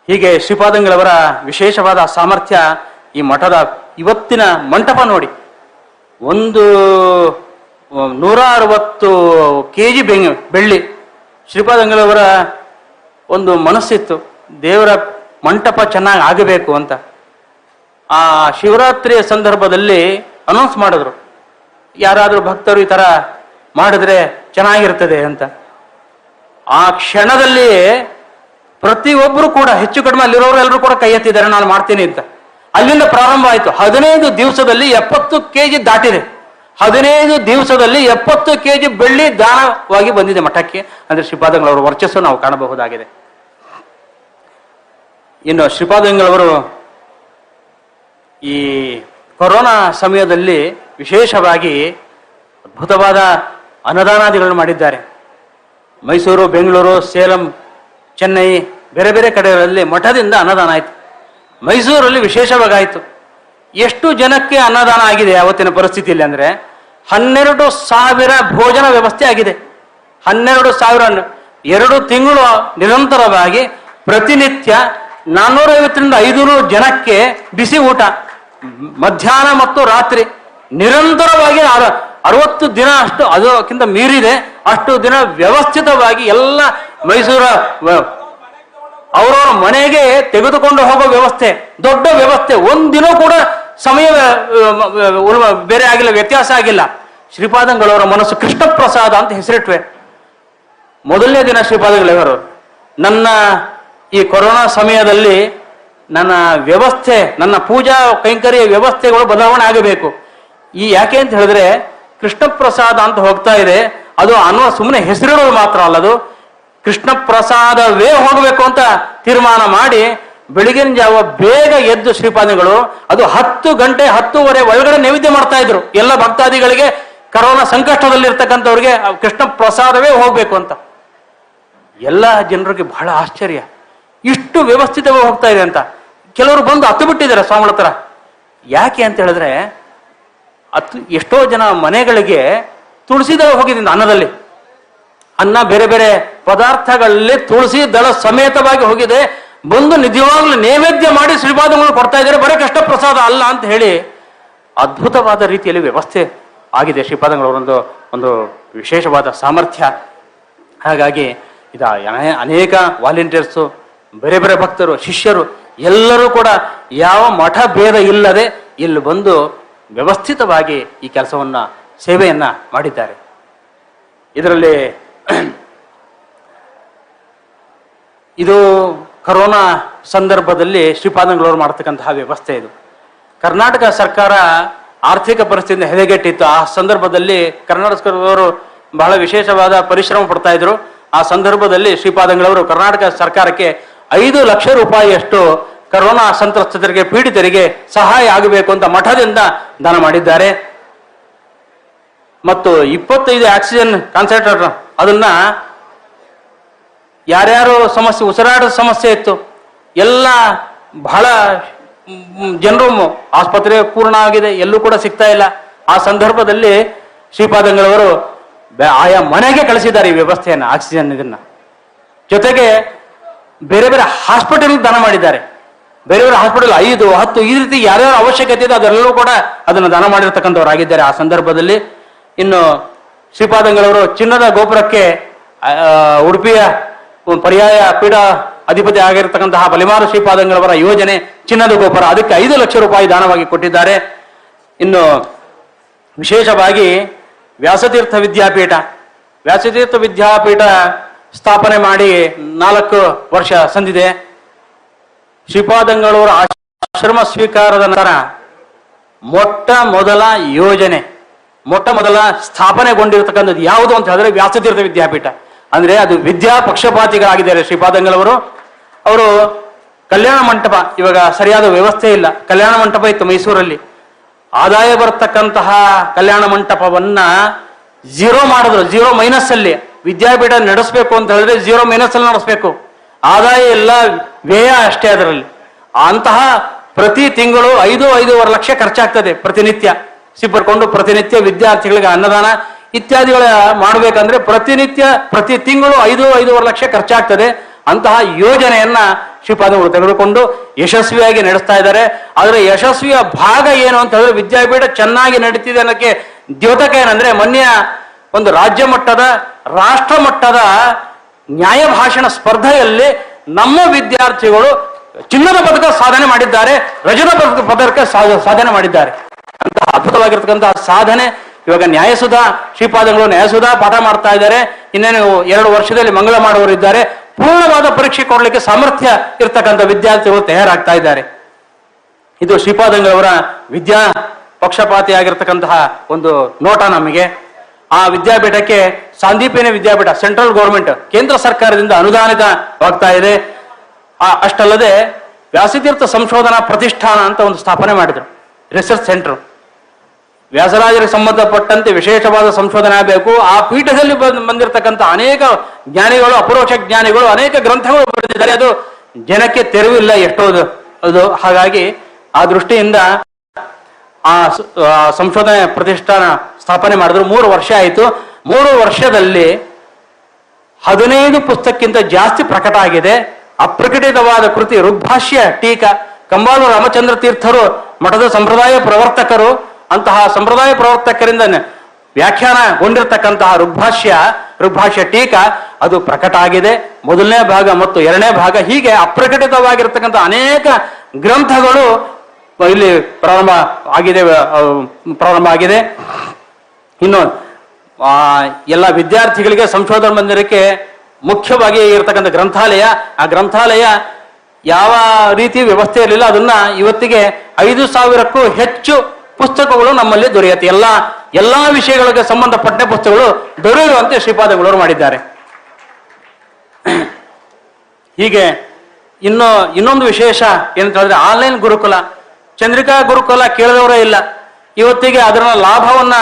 ಹೀಗೆ ಶ್ರೀಪಾದಂಗಳವರ ವಿಶೇಷವಾದ ಸಾಮರ್ಥ್ಯ ಈ ಮಠದ ಇವತ್ತಿನ ಮಂಟಪ ನೋಡಿ. ಒಂದು ನೂರ ಅರವತ್ತು ಕೆ ಜಿ ಬೆಂಗ, ಬೆಳ್ಳಿ. ಶ್ರೀಪಾದಂಗಳವರ ಒಂದು ಮನಸ್ಸಿತ್ತು. ದೇವರ ಮಂಟಪ ಚೆನ್ನಾಗಿ ಆಗಬೇಕು ಅಂತ. ಆ ಶಿವರಾತ್ರಿಯ ಸಂದರ್ಭದಲ್ಲಿ ಅನೌನ್ಸ್ ಮಾಡಿದ್ರು. ಯಾರಾದರೂ ಭಕ್ತರು ಈ ಥರ ಮಾಡಿದ್ರೆ ಚೆನ್ನಾಗಿರ್ತದೆ ಅಂತ. ಆ ಕ್ಷಣದಲ್ಲಿ ಪ್ರತಿಯೊಬ್ಬರು ಕೂಡ, ಹೆಚ್ಚು ಕಡಿಮೆ ಅಲ್ಲಿರೋರು ಎಲ್ಲರೂ ಕೂಡ ಕೈ ಎತ್ತಿದ್ದಾರೆ, ನಾನು ಮಾಡ್ತೀನಿ ಅಂತ. ಅಲ್ಲಿಂದ ಪ್ರಾರಂಭ ಆಯಿತು. ಹದಿನೈದು ದಿವಸದಲ್ಲಿ ಎಪ್ಪತ್ತು ಕೆಜಿ ದಾಟಿದೆ. ಹದಿನೈದು ದಿವಸದಲ್ಲಿ ಎಪ್ಪತ್ತು ಕೆಜಿ ಬೆಳ್ಳಿ ದಾನವಾಗಿ ಬಂದಿದೆ ಮಠಕ್ಕೆ. ಅಂದ್ರೆ ಶ್ರೀಪಾದಂಗಳವರ ವರ್ಚಸ್ಸು ನಾವು ಕಾಣಬಹುದಾಗಿದೆ. ಇನ್ನು ಶ್ರೀಪಾದಂಗಳವರು ಈ ಕೊರೋನಾ ಸಮಯದಲ್ಲಿ ವಿಶೇಷವಾಗಿ ಅದ್ಭುತವಾದ ಅನುದಾನಾದಿಗಳನ್ನು ಮಾಡಿದ್ದಾರೆ. ಮೈಸೂರು, ಬೆಂಗಳೂರು, ಸೇಲಂ, ಚೆನ್ನೈ, ಬೇರೆ ಬೇರೆ ಕಡೆಗಳಲ್ಲಿ ಮಠದಿಂದ ಅನ್ನದಾನ ಆಯಿತು. ಮೈಸೂರಲ್ಲಿ ವಿಶೇಷವಾಗಾಯಿತು. ಎಷ್ಟು ಜನಕ್ಕೆ ಅನ್ನದಾನ ಆಗಿದೆ ಅವತ್ತಿನ ಪರಿಸ್ಥಿತಿಯಲ್ಲಿ ಅಂದರೆ ಹನ್ನೆರಡು ಸಾವಿರ ಭೋಜನ ವ್ಯವಸ್ಥೆ ಆಗಿದೆ. ಹನ್ನೆರಡು ಸಾವಿರ ಎರಡು ತಿಂಗಳು ನಿರಂತರವಾಗಿ ಪ್ರತಿನಿತ್ಯ ನಾನ್ನೂರೈವತ್ತರಿಂದ ಐದುನೂರು ಜನಕ್ಕೆ ಬಿಸಿ ಊಟ, ಮಧ್ಯಾಹ್ನ ಮತ್ತು ರಾತ್ರಿ. ನಿರಂತರವಾಗಿ ಅರ- ಅರವತ್ತು ದಿನ ಅಷ್ಟು ಅದಕ್ಕಿಂತ ಮೀರಿದೆ. ಅಷ್ಟು ದಿನ ವ್ಯವಸ್ಥಿತವಾಗಿ ಎಲ್ಲ ಮೈಸೂರ ಅವರವರ ಮನೆಗೆ ತೆಗೆದುಕೊಂಡು ಹೋಗೋ ವ್ಯವಸ್ಥೆ, ದೊಡ್ಡ ವ್ಯವಸ್ಥೆ. ಒಂದಿನ ಕೂಡ ಸಮಯ ಬೇರೆ ಆಗಿಲ್ಲ, ವ್ಯತ್ಯಾಸ ಆಗಿಲ್ಲ. ಶ್ರೀಪಾದಂಗಳವರ ಮನಸ್ಸು ಕೃಷ್ಣ ಪ್ರಸಾದ ಅಂತ ಹೆಸರಿಟ್ವೆ. ಮೊದಲನೇ ದಿನ ಶ್ರೀಪಾದಂಗಳವರು, ನನ್ನ ಈ ಕೊರೋನಾ ಸಮಯದಲ್ಲಿ ನನ್ನ ವ್ಯವಸ್ಥೆ, ನನ್ನ ಪೂಜಾ ಕೈಂಕರ್ಯ ವ್ಯವಸ್ಥೆಗಳು ಬದಲಾವಣೆ ಆಗಬೇಕು. ಈ ಯಾಕೆ ಅಂತ ಹೇಳಿದ್ರೆ ಕೃಷ್ಣ ಪ್ರಸಾದ ಅಂತ ಹೋಗ್ತಾ ಇದೆ. ಅದು ಅನ್ನೋ ಸುಮ್ಮನೆ ಹೆಸರಿಡೋದು ಮಾತ್ರ ಅಲ್ಲ ಅದು ಕೃಷ್ಣ ಪ್ರಸಾದವೇ ಹೋಗಬೇಕು ಅಂತ ತೀರ್ಮಾನ ಮಾಡಿ ಬೆಳಗಿನ ಜಾವ ಬೇಗ ಎದ್ದು ಶ್ರೀಪಾದಿಗಳು, ಅದು ಹತ್ತು ಗಂಟೆ ಹತ್ತುವರೆ ಒಳಗಡೆ ನೈವೇದ್ಯ ಮಾಡ್ತಾ ಇದ್ರು. ಎಲ್ಲ ಭಕ್ತಾದಿಗಳಿಗೆ ಕರೋನಾ ಸಂಕಷ್ಟದಲ್ಲಿರ್ತಕ್ಕಂಥವ್ರಿಗೆ ಕೃಷ್ಣ ಪ್ರಸಾದವೇ ಹೋಗ್ಬೇಕು ಅಂತ. ಎಲ್ಲ ಜನರಿಗೆ ಬಹಳ ಆಶ್ಚರ್ಯ. ಇಷ್ಟು ವ್ಯವಸ್ಥಿತವಾಗಿ ಹೋಗ್ತಾ ಇದೆ ಅಂತ. ಕೆಲವರು ಬಂದು ಹತ್ತು ಬಿಟ್ಟಿದ್ದಾರೆ ಸ್ವಾಮಿಗಳ ಹತ್ರ. ಯಾಕೆ ಅಂತ ಹೇಳಿದ್ರೆ, ಹತ್ತು ಎಷ್ಟೋ ಜನ ಮನೆಗಳಿಗೆ ತುಳಸಿ ಹೋಗಿದ್ದೀನಿ ಹೋಗಿದೆ ಅನ್ನದಲ್ಲಿ. ಅನ್ನ ಬೇರೆ ಬೇರೆ ಪದಾರ್ಥಗಳಲ್ಲಿ ತುಳಸಿ, ದಳ ಸಮೇತವಾಗಿ ಹೋಗಿದೆ. ಬಂದು ನಿಜವಾಗ್ಲೂ ನೈವೇದ್ಯ ಮಾಡಿ ಶ್ರೀಪಾದಗಳು ಕೊಡ್ತಾ ಇದ್ದಾರೆ. ಬರೀ ಕಷ್ಟ ಪ್ರಸಾದ ಅಲ್ಲ ಅಂತ ಹೇಳಿ ಅದ್ಭುತವಾದ ರೀತಿಯಲ್ಲಿ ವ್ಯವಸ್ಥೆ ಆಗಿದೆ ಶ್ರೀಪಾದಂಗಳವರೊಂದು ಒಂದು ವಿಶೇಷವಾದ ಸಾಮರ್ಥ್ಯ. ಹಾಗಾಗಿ ಇದ ಅನೇ- ಅನೇಕ ವಾಲಂಟಿಯರ್ಸು, ಬೇರೆ ಬೇರೆ ಭಕ್ತರು, ಶಿಷ್ಯರು ಎಲ್ಲರೂ ಕೂಡ ಯಾವ ಮಠ ಭೇದ ಇಲ್ಲದೆ ಇಲ್ಲಿ ಬಂದು ವ್ಯವಸ್ಥಿತವಾಗಿ ಈ ಕೆಲಸವನ್ನ, ಸೇವೆಯನ್ನ ಮಾಡಿದ್ದಾರೆ. ಇದರಲ್ಲಿ ಇದು ಕರೋನಾ ಸಂದರ್ಭದಲ್ಲಿ ಶ್ರೀಪಾದಂಗಳವರು ಮಾಡತಕ್ಕಂತಹ ವ್ಯವಸ್ಥೆ ಇದು. ಕರ್ನಾಟಕ ಸರ್ಕಾರ ಆರ್ಥಿಕ ಪರಿಸ್ಥಿತಿಯಿಂದ ಹೆದಗೆಟ್ಟಿತ್ತು. ಆ ಸಂದರ್ಭದಲ್ಲಿ ಕರ್ನಾಟಕ ಸರ್ಕಾರದವರು ಬಹಳ ವಿಶೇಷವಾದ ಪರಿಶ್ರಮ ಪಡ್ತಾ ಇದ್ರು. ಆ ಸಂದರ್ಭದಲ್ಲಿ ಶ್ರೀಪಾದಂಗಳವರು ಕರ್ನಾಟಕ ಸರ್ಕಾರಕ್ಕೆ ಐದು ಲಕ್ಷ ರೂಪಾಯಿಯಷ್ಟು ಕರೋನಾ ಸಂತ್ರಸ್ತರಿಗೆ, ಪೀಡಿತರಿಗೆ ಸಹಾಯ ಆಗಬೇಕು ಅಂತ ಮಠದಿಂದ ದಾನ ಮಾಡಿದ್ದಾರೆ. ಮತ್ತು ಇಪ್ಪತ್ತೈದು ಆಕ್ಸಿಜನ್ ಕಾನ್ಸಂಟ್ರೇಟರ್ ಅದನ್ನ ಯಾರ್ಯಾರು ಸಮಸ್ಯೆ, ಉಸಿರಾಟದ ಸಮಸ್ಯೆ ಇತ್ತು, ಎಲ್ಲ ಬಹಳ ಜನರು ಆಸ್ಪತ್ರೆ ಪೂರ್ಣ ಆಗಿದೆ, ಎಲ್ಲೂ ಕೂಡ ಸಿಗ್ತಾ ಇಲ್ಲ. ಆ ಸಂದರ್ಭದಲ್ಲಿ ಶ್ರೀಪಾದಂಗಳವರು ಆಯಾ ಮನೆಗೆ ಕಳಿಸಿದ್ದಾರೆ ಈ ವ್ಯವಸ್ಥೆಯನ್ನು, ಆಕ್ಸಿಜನ್ ಇದನ್ನ. ಜೊತೆಗೆ ಬೇರೆ ಬೇರೆ ಹಾಸ್ಪಿಟಲ್ ದಾನ ಮಾಡಿದ್ದಾರೆ. ಬೇರೆ ಬೇರೆ ಹಾಸ್ಪಿಟಲ್, ಐದು, ಹತ್ತು, ಈ ರೀತಿ ಯಾರ್ಯಾರು ಅವಶ್ಯಕತೆ ಇದೆ ಅದೆಲ್ಲವೂ ಕೂಡ ಅದನ್ನು ದಾನ ಮಾಡಿರ್ತಕ್ಕಂಥವರಾಗಿದ್ದಾರೆ. ಆ ಸಂದರ್ಭದಲ್ಲಿ ಇನ್ನು ಶ್ರೀಪಾದಂಗಳವರು ಚಿನ್ನದ ಗೋಪುರಕ್ಕೆ ಉಡುಪಿಯ ಪರ್ಯಾಯ ಪೀಠ ಅಧಿಪತಿ ಆಗಿರತಕ್ಕಂತಹ ಬಲಿಮಾರು ಶ್ರೀಪಾದಂಗಳವರ ಯೋಜನೆ ಚಿನ್ನದ ಗೋಪುರ. ಅದಕ್ಕೆ ಐದು ಲಕ್ಷ ರೂಪಾಯಿ ದಾನವಾಗಿ ಕೊಟ್ಟಿದ್ದಾರೆ. ಇನ್ನು ವಿಶೇಷವಾಗಿ ವ್ಯಾಸತೀರ್ಥ ವಿದ್ಯಾಪೀಠ. ವ್ಯಾಸತೀರ್ಥ ವಿದ್ಯಾಪೀಠ ಸ್ಥಾಪನೆ ಮಾಡಿ ನಾಲ್ಕು ವರ್ಷ ಸಂದಿದೆ. ಶ್ರೀಪಾದಂಗಳವರ ಆಶ್ರಮ ಸ್ವೀಕಾರದ ನಂತರ ಮೊಟ್ಟ ಮೊದಲ ಯೋಜನೆ ಮೊಟ್ಟ ಮೊದಲ ಸ್ಥಾಪನೆಗೊಂಡಿರತಕ್ಕಂಥದ್ದು ಯಾವುದು ಅಂತ ಹೇಳಿದ್ರೆ ವ್ಯಾಸತೀರ್ಥ ವಿದ್ಯಾಪೀಠ. ಅಂದ್ರೆ ಅದು ವಿದ್ಯಾ ಪಕ್ಷಪಾತಿಗಳಾಗಿದ್ದಾರೆ ಶ್ರೀಪಾದಂಗಳವರು. ಅವರು ಕಲ್ಯಾಣ ಮಂಟಪ ಇವಾಗ ಸರಿಯಾದ ವ್ಯವಸ್ಥೆ ಇಲ್ಲ. ಕಲ್ಯಾಣ ಮಂಟಪ ಇತ್ತು ಮೈಸೂರಲ್ಲಿ. ಆದಾಯ ಬರತಕ್ಕಂತಹ ಕಲ್ಯಾಣ ಮಂಟಪವನ್ನ ಜೀರೋ ಮಾಡಿದ್ರು. ಜೀರೋ ಮೈನಸ್ ಅಲ್ಲಿ. ವಿದ್ಯಾಪೀಠ ನಡೆಸಬೇಕು ಅಂತ ಹೇಳಿದ್ರೆ ಜೀರೋ ಮೈನಸ್ ಅಲ್ಲಿ ನಡೆಸಬೇಕು. ಆದಾಯ ಎಲ್ಲ ವ್ಯಯ ಅಷ್ಟೇ ಅದರಲ್ಲಿ. ಅಂತಹ ಪ್ರತಿ ತಿಂಗಳು ಐದು, ಐದೂವರೆ ಲಕ್ಷ ಖರ್ಚಾಗ್ತದೆ ಪ್ರತಿನಿತ್ಯ. ಸಿಬ್ಬರ್ಕೊಂಡು ಪ್ರತಿನಿತ್ಯ ವಿದ್ಯಾರ್ಥಿಗಳಿಗೆ ಅನ್ನದಾನ ಇತ್ಯಾದಿಗಳ ಮಾಡಬೇಕಂದ್ರೆ ಪ್ರತಿನಿತ್ಯ, ಪ್ರತಿ ತಿಂಗಳು ಐದು, ಐದೂವರೆ ಲಕ್ಷ ಖರ್ಚಾಗ್ತದೆ. ಅಂತಹ ಯೋಜನೆಯನ್ನ ಶ್ರೀಪಾದಗಳು ತೆಗೆದುಕೊಂಡು ಯಶಸ್ವಿಯಾಗಿ ನಡೆಸ್ತಾ ಇದ್ದಾರೆ. ಆದರೆ ಯಶಸ್ವಿಯ ಭಾಗ ಏನು ಅಂತ ಹೇಳಿದ್ರೆ ವಿದ್ಯಾಪೀಠ ಚೆನ್ನಾಗಿ ನಡೀತಿದೆ ಅನ್ನೋಕ್ಕೆ ದ್ಯೋತಕ ಏನಂದ್ರೆ ಮೊನ್ನೆ ಒಂದು ರಾಜ್ಯ ಮಟ್ಟದ, ರಾಷ್ಟ್ರ ಮಟ್ಟದ ನ್ಯಾಯ ಭಾಷಣ ಸ್ಪರ್ಧೆಯಲ್ಲಿ ನಮ್ಮ ವಿದ್ಯಾರ್ಥಿಗಳು ಚಿನ್ನದ ಪದಕ ಸಾಧನೆ ಮಾಡಿದ್ದಾರೆ, ರಜತ ಪದಕ ಸಾಧನೆ ಮಾಡಿದ್ದಾರೆ. ಅಂತಹ ಅದ್ಭುತವಾಗಿರ್ತಕ್ಕಂತಹ ಸಾಧನೆ. ಇವಾಗ ನ್ಯಾಯಸುಧಾ ಶ್ರೀಪಾದಗಳು ನ್ಯಾಯಸುಧಾ ಪಾಠ ಮಾಡ್ತಾ ಇದ್ದಾರೆ. ಇನ್ನೇನು ಎರಡು ವರ್ಷದಲ್ಲಿ ಮಂಗಳ ಮಾಡುವವರಿದ್ದಾರೆ ಪೂರ್ಣವಾದ ಪರೀಕ್ಷೆ ಕೊಡಲಿಕ್ಕೆ ಸಾಮರ್ಥ್ಯ ಇರ್ತಕ್ಕಂಥ ವಿದ್ಯಾರ್ಥಿಗಳು ತಯಾರಾಗ್ತಾ ಇದ್ದಾರೆ. ಇದು ಶ್ರೀಪಾದಂಗಳವರ ವಿದ್ಯಾ ಪಕ್ಷಪಾತಿ ಆಗಿರ್ತಕ್ಕಂತಹ ಒಂದು ನೋಟ ನಮಗೆ. ಆ ವಿದ್ಯಾಪೀಠಕ್ಕೆ ಸಾಂದೀಪಿನ ವಿದ್ಯಾಪೀಠ, ಸೆಂಟ್ರಲ್ ಗೌರ್ಮೆಂಟ್, ಕೇಂದ್ರ ಸರ್ಕಾರದಿಂದ ಅನುದಾನಿತವಾಗ್ತಾ ಇದೆ. ಅಷ್ಟಲ್ಲದೆ ವ್ಯಾಸತೀರ್ಥ ಸಂಶೋಧನಾ ಪ್ರತಿಷ್ಠಾನ ಅಂತ ಒಂದು ಸ್ಥಾಪನೆ ಮಾಡಿದ್ರು. ರಿಸರ್ಚ್ ಸೆಂಟರ್ ವ್ಯಾಸರಾಜರಿಗೆ ಸಂಬಂಧಪಟ್ಟಂತೆ ವಿಶೇಷವಾದ ಸಂಶೋಧನೆ ಆಗಬೇಕು. ಆ ಪೀಠದಲ್ಲಿ ಬಂದ್- ಬಂದಿರತಕ್ಕಂಥ ಅನೇಕ ಜ್ಞಾನಿಗಳು, ಅಪರೋಕ್ಷ ಜ್ಞಾನಿಗಳು, ಅನೇಕ ಗ್ರಂಥಗಳು ಬರೆದಿದ್ದಾರೆ. ಅದು ಜನಕ್ಕೆ ತೆರವಿಲ್ಲ ಎಷ್ಟೋ ಅದು. ಹಾಗಾಗಿ ಆ ದೃಷ್ಟಿಯಿಂದ ಆ ಸಂಶೋಧನೆ ಪ್ರತಿಷ್ಠಾನ ಸ್ಥಾಪನೆ ಮಾಡಿದ್ರು. ಮೂರು ವರ್ಷ ಆಯಿತು. ಮೂರು ವರ್ಷದಲ್ಲಿ ಹದಿನೈದು ಪುಸ್ತಕಕ್ಕಿಂತ ಜಾಸ್ತಿ ಪ್ರಕಟ ಆಗಿದೆ. ಅಪ್ರಕಟಿತವಾದ ಕೃತಿ ಋಗ್ಭಾಷ್ಯ ಟೀಕಾ. ಕಂಬಾಲು ರಾಮಚಂದ್ರ ತೀರ್ಥರು ಮಠದ ಸಂಪ್ರದಾಯ ಪ್ರವರ್ತಕರು, ಅಂತಹ ಸಂಪ್ರದಾಯ ಪ್ರವರ್ತಕರಿಂದ ವ್ಯಾಖ್ಯಾನಗೊಂಡಿರ್ತಕ್ಕಂತಹ ಋಗ್ಭಾಷ್ಯ ಋಗ್ಭಾಷ್ಯ ಟೀಕಾ, ಅದು ಪ್ರಕಟ ಆಗಿದೆ. ಮೊದಲನೇ ಭಾಗ ಮತ್ತು ಎರಡನೇ ಭಾಗ ಹೀಗೆ ಅಪ್ರಕಟಿತವಾಗಿರ್ತಕ್ಕಂಥ ಅನೇಕ ಗ್ರಂಥಗಳು ಇಲ್ಲಿ ಪ್ರಾರಂಭ ಆಗಿದೆ ಪ್ರಾರಂಭ ಆಗಿದೆ. ಇನ್ನು ಎಲ್ಲ ವಿದ್ಯಾರ್ಥಿಗಳಿಗೆ ಸಂಶೋಧನೆ ಮಂದಿರಕ್ಕೆ ಮುಖ್ಯವಾಗಿ ಇರತಕ್ಕಂಥ ಗ್ರಂಥಾಲಯ, ಆ ಗ್ರಂಥಾಲಯ ಯಾವ ರೀತಿ ವ್ಯವಸ್ಥೆ ಇರಲಿಲ್ಲ, ಅದನ್ನ ಇವತ್ತಿಗೆ ಐದು ಸಾವಿರಕ್ಕೂ ಹೆಚ್ಚು ಪುಸ್ತಕಗಳು ನಮ್ಮಲ್ಲಿ ದೊರೆಯುತ್ತೆ. ಎಲ್ಲ, ಎಲ್ಲಾ ವಿಷಯಗಳಿಗೆ ಸಂಬಂಧಪಟ್ಟ ಪುಸ್ತಕಗಳು ದೊರೆಯುವಂತೆ ಶ್ರೀಪಾದಗಳವರು ಮಾಡಿದ್ದಾರೆ. ಹೀಗೆ ಇನ್ನು, ಇನ್ನೊಂದು ವಿಶೇಷ ಏನಂತ ಹೇಳಿದ್ರೆ ಆನ್ಲೈನ್ ಗುರುಕುಲ. ಚಂದ್ರಿಕಾ ಗುರುಕುಲ ಕೇಳಿದವರೇ ಇಲ್ಲ. ಇವತ್ತಿಗೆ ಅದರ ಲಾಭವನ್ನ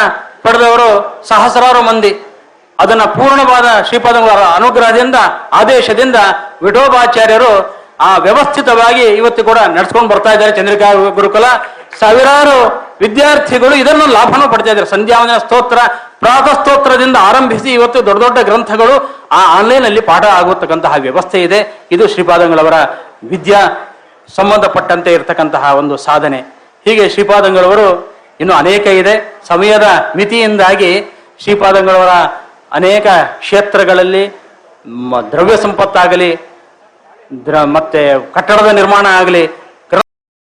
ಪಡೆದವರು ಸಹಸ್ರಾರು ಮಂದಿ. ಅದನ್ನ ಪೂರ್ಣವಾದ ಶ್ರೀಪಾದಗಳ ಅನುಗ್ರಹದಿಂದ, ಆದೇಶದಿಂದ ವಿಠೋಬಾಚಾರ್ಯರು ಆ ವ್ಯವಸ್ಥಿತವಾಗಿ ಇವತ್ತು ಕೂಡ ನಡ್ಸ್ಕೊಂಡು ಬರ್ತಾ ಇದ್ದಾರೆ ಚಂದ್ರಿಕಾ ಗುರುಕುಲ. ಸಾವಿರಾರು ವಿದ್ಯಾರ್ಥಿಗಳು ಇದನ್ನು ಲಾಭನೂ ಪಡ್ತಾ ಇದ್ದಾರೆ. ಸಂಧ್ಯಾವನ ಸ್ತೋತ್ರ, ಪ್ರಾತಃ ಸ್ತೋತ್ರದಿಂದ ಆರಂಭಿಸಿ ಇವತ್ತು ದೊಡ್ಡ ದೊಡ್ಡ ಗ್ರಂಥಗಳು ಆ ಆನ್ಲೈನ್ ಅಲ್ಲಿ ಪಾಠ ಆಗುತ್ತಕ್ಕಂತಹ ವ್ಯವಸ್ಥೆ ಇದೆ. ಇದು ಶ್ರೀಪಾದಂಗಳವರ ವಿದ್ಯಾ ಸಂಬಂಧಪಟ್ಟಂತೆ ಇರತಕ್ಕಂತಹ ಒಂದು ಸಾಧನೆ. ಹೀಗೆ ಶ್ರೀಪಾದಂಗಳವರು ಇನ್ನು ಅನೇಕ ಇದೆ. ಸಮಯದ ಮಿತಿಯಿಂದಾಗಿ ಶ್ರೀಪಾದಂಗಳವರ ಅನೇಕ ಕ್ಷೇತ್ರಗಳಲ್ಲಿ ದ್ರವ್ಯ ಸಂಪತ್ತಾಗಲಿ ಮತ್ತೆ ಕಟ್ಟಡದ ನಿರ್ಮಾಣ ಆಗಲಿ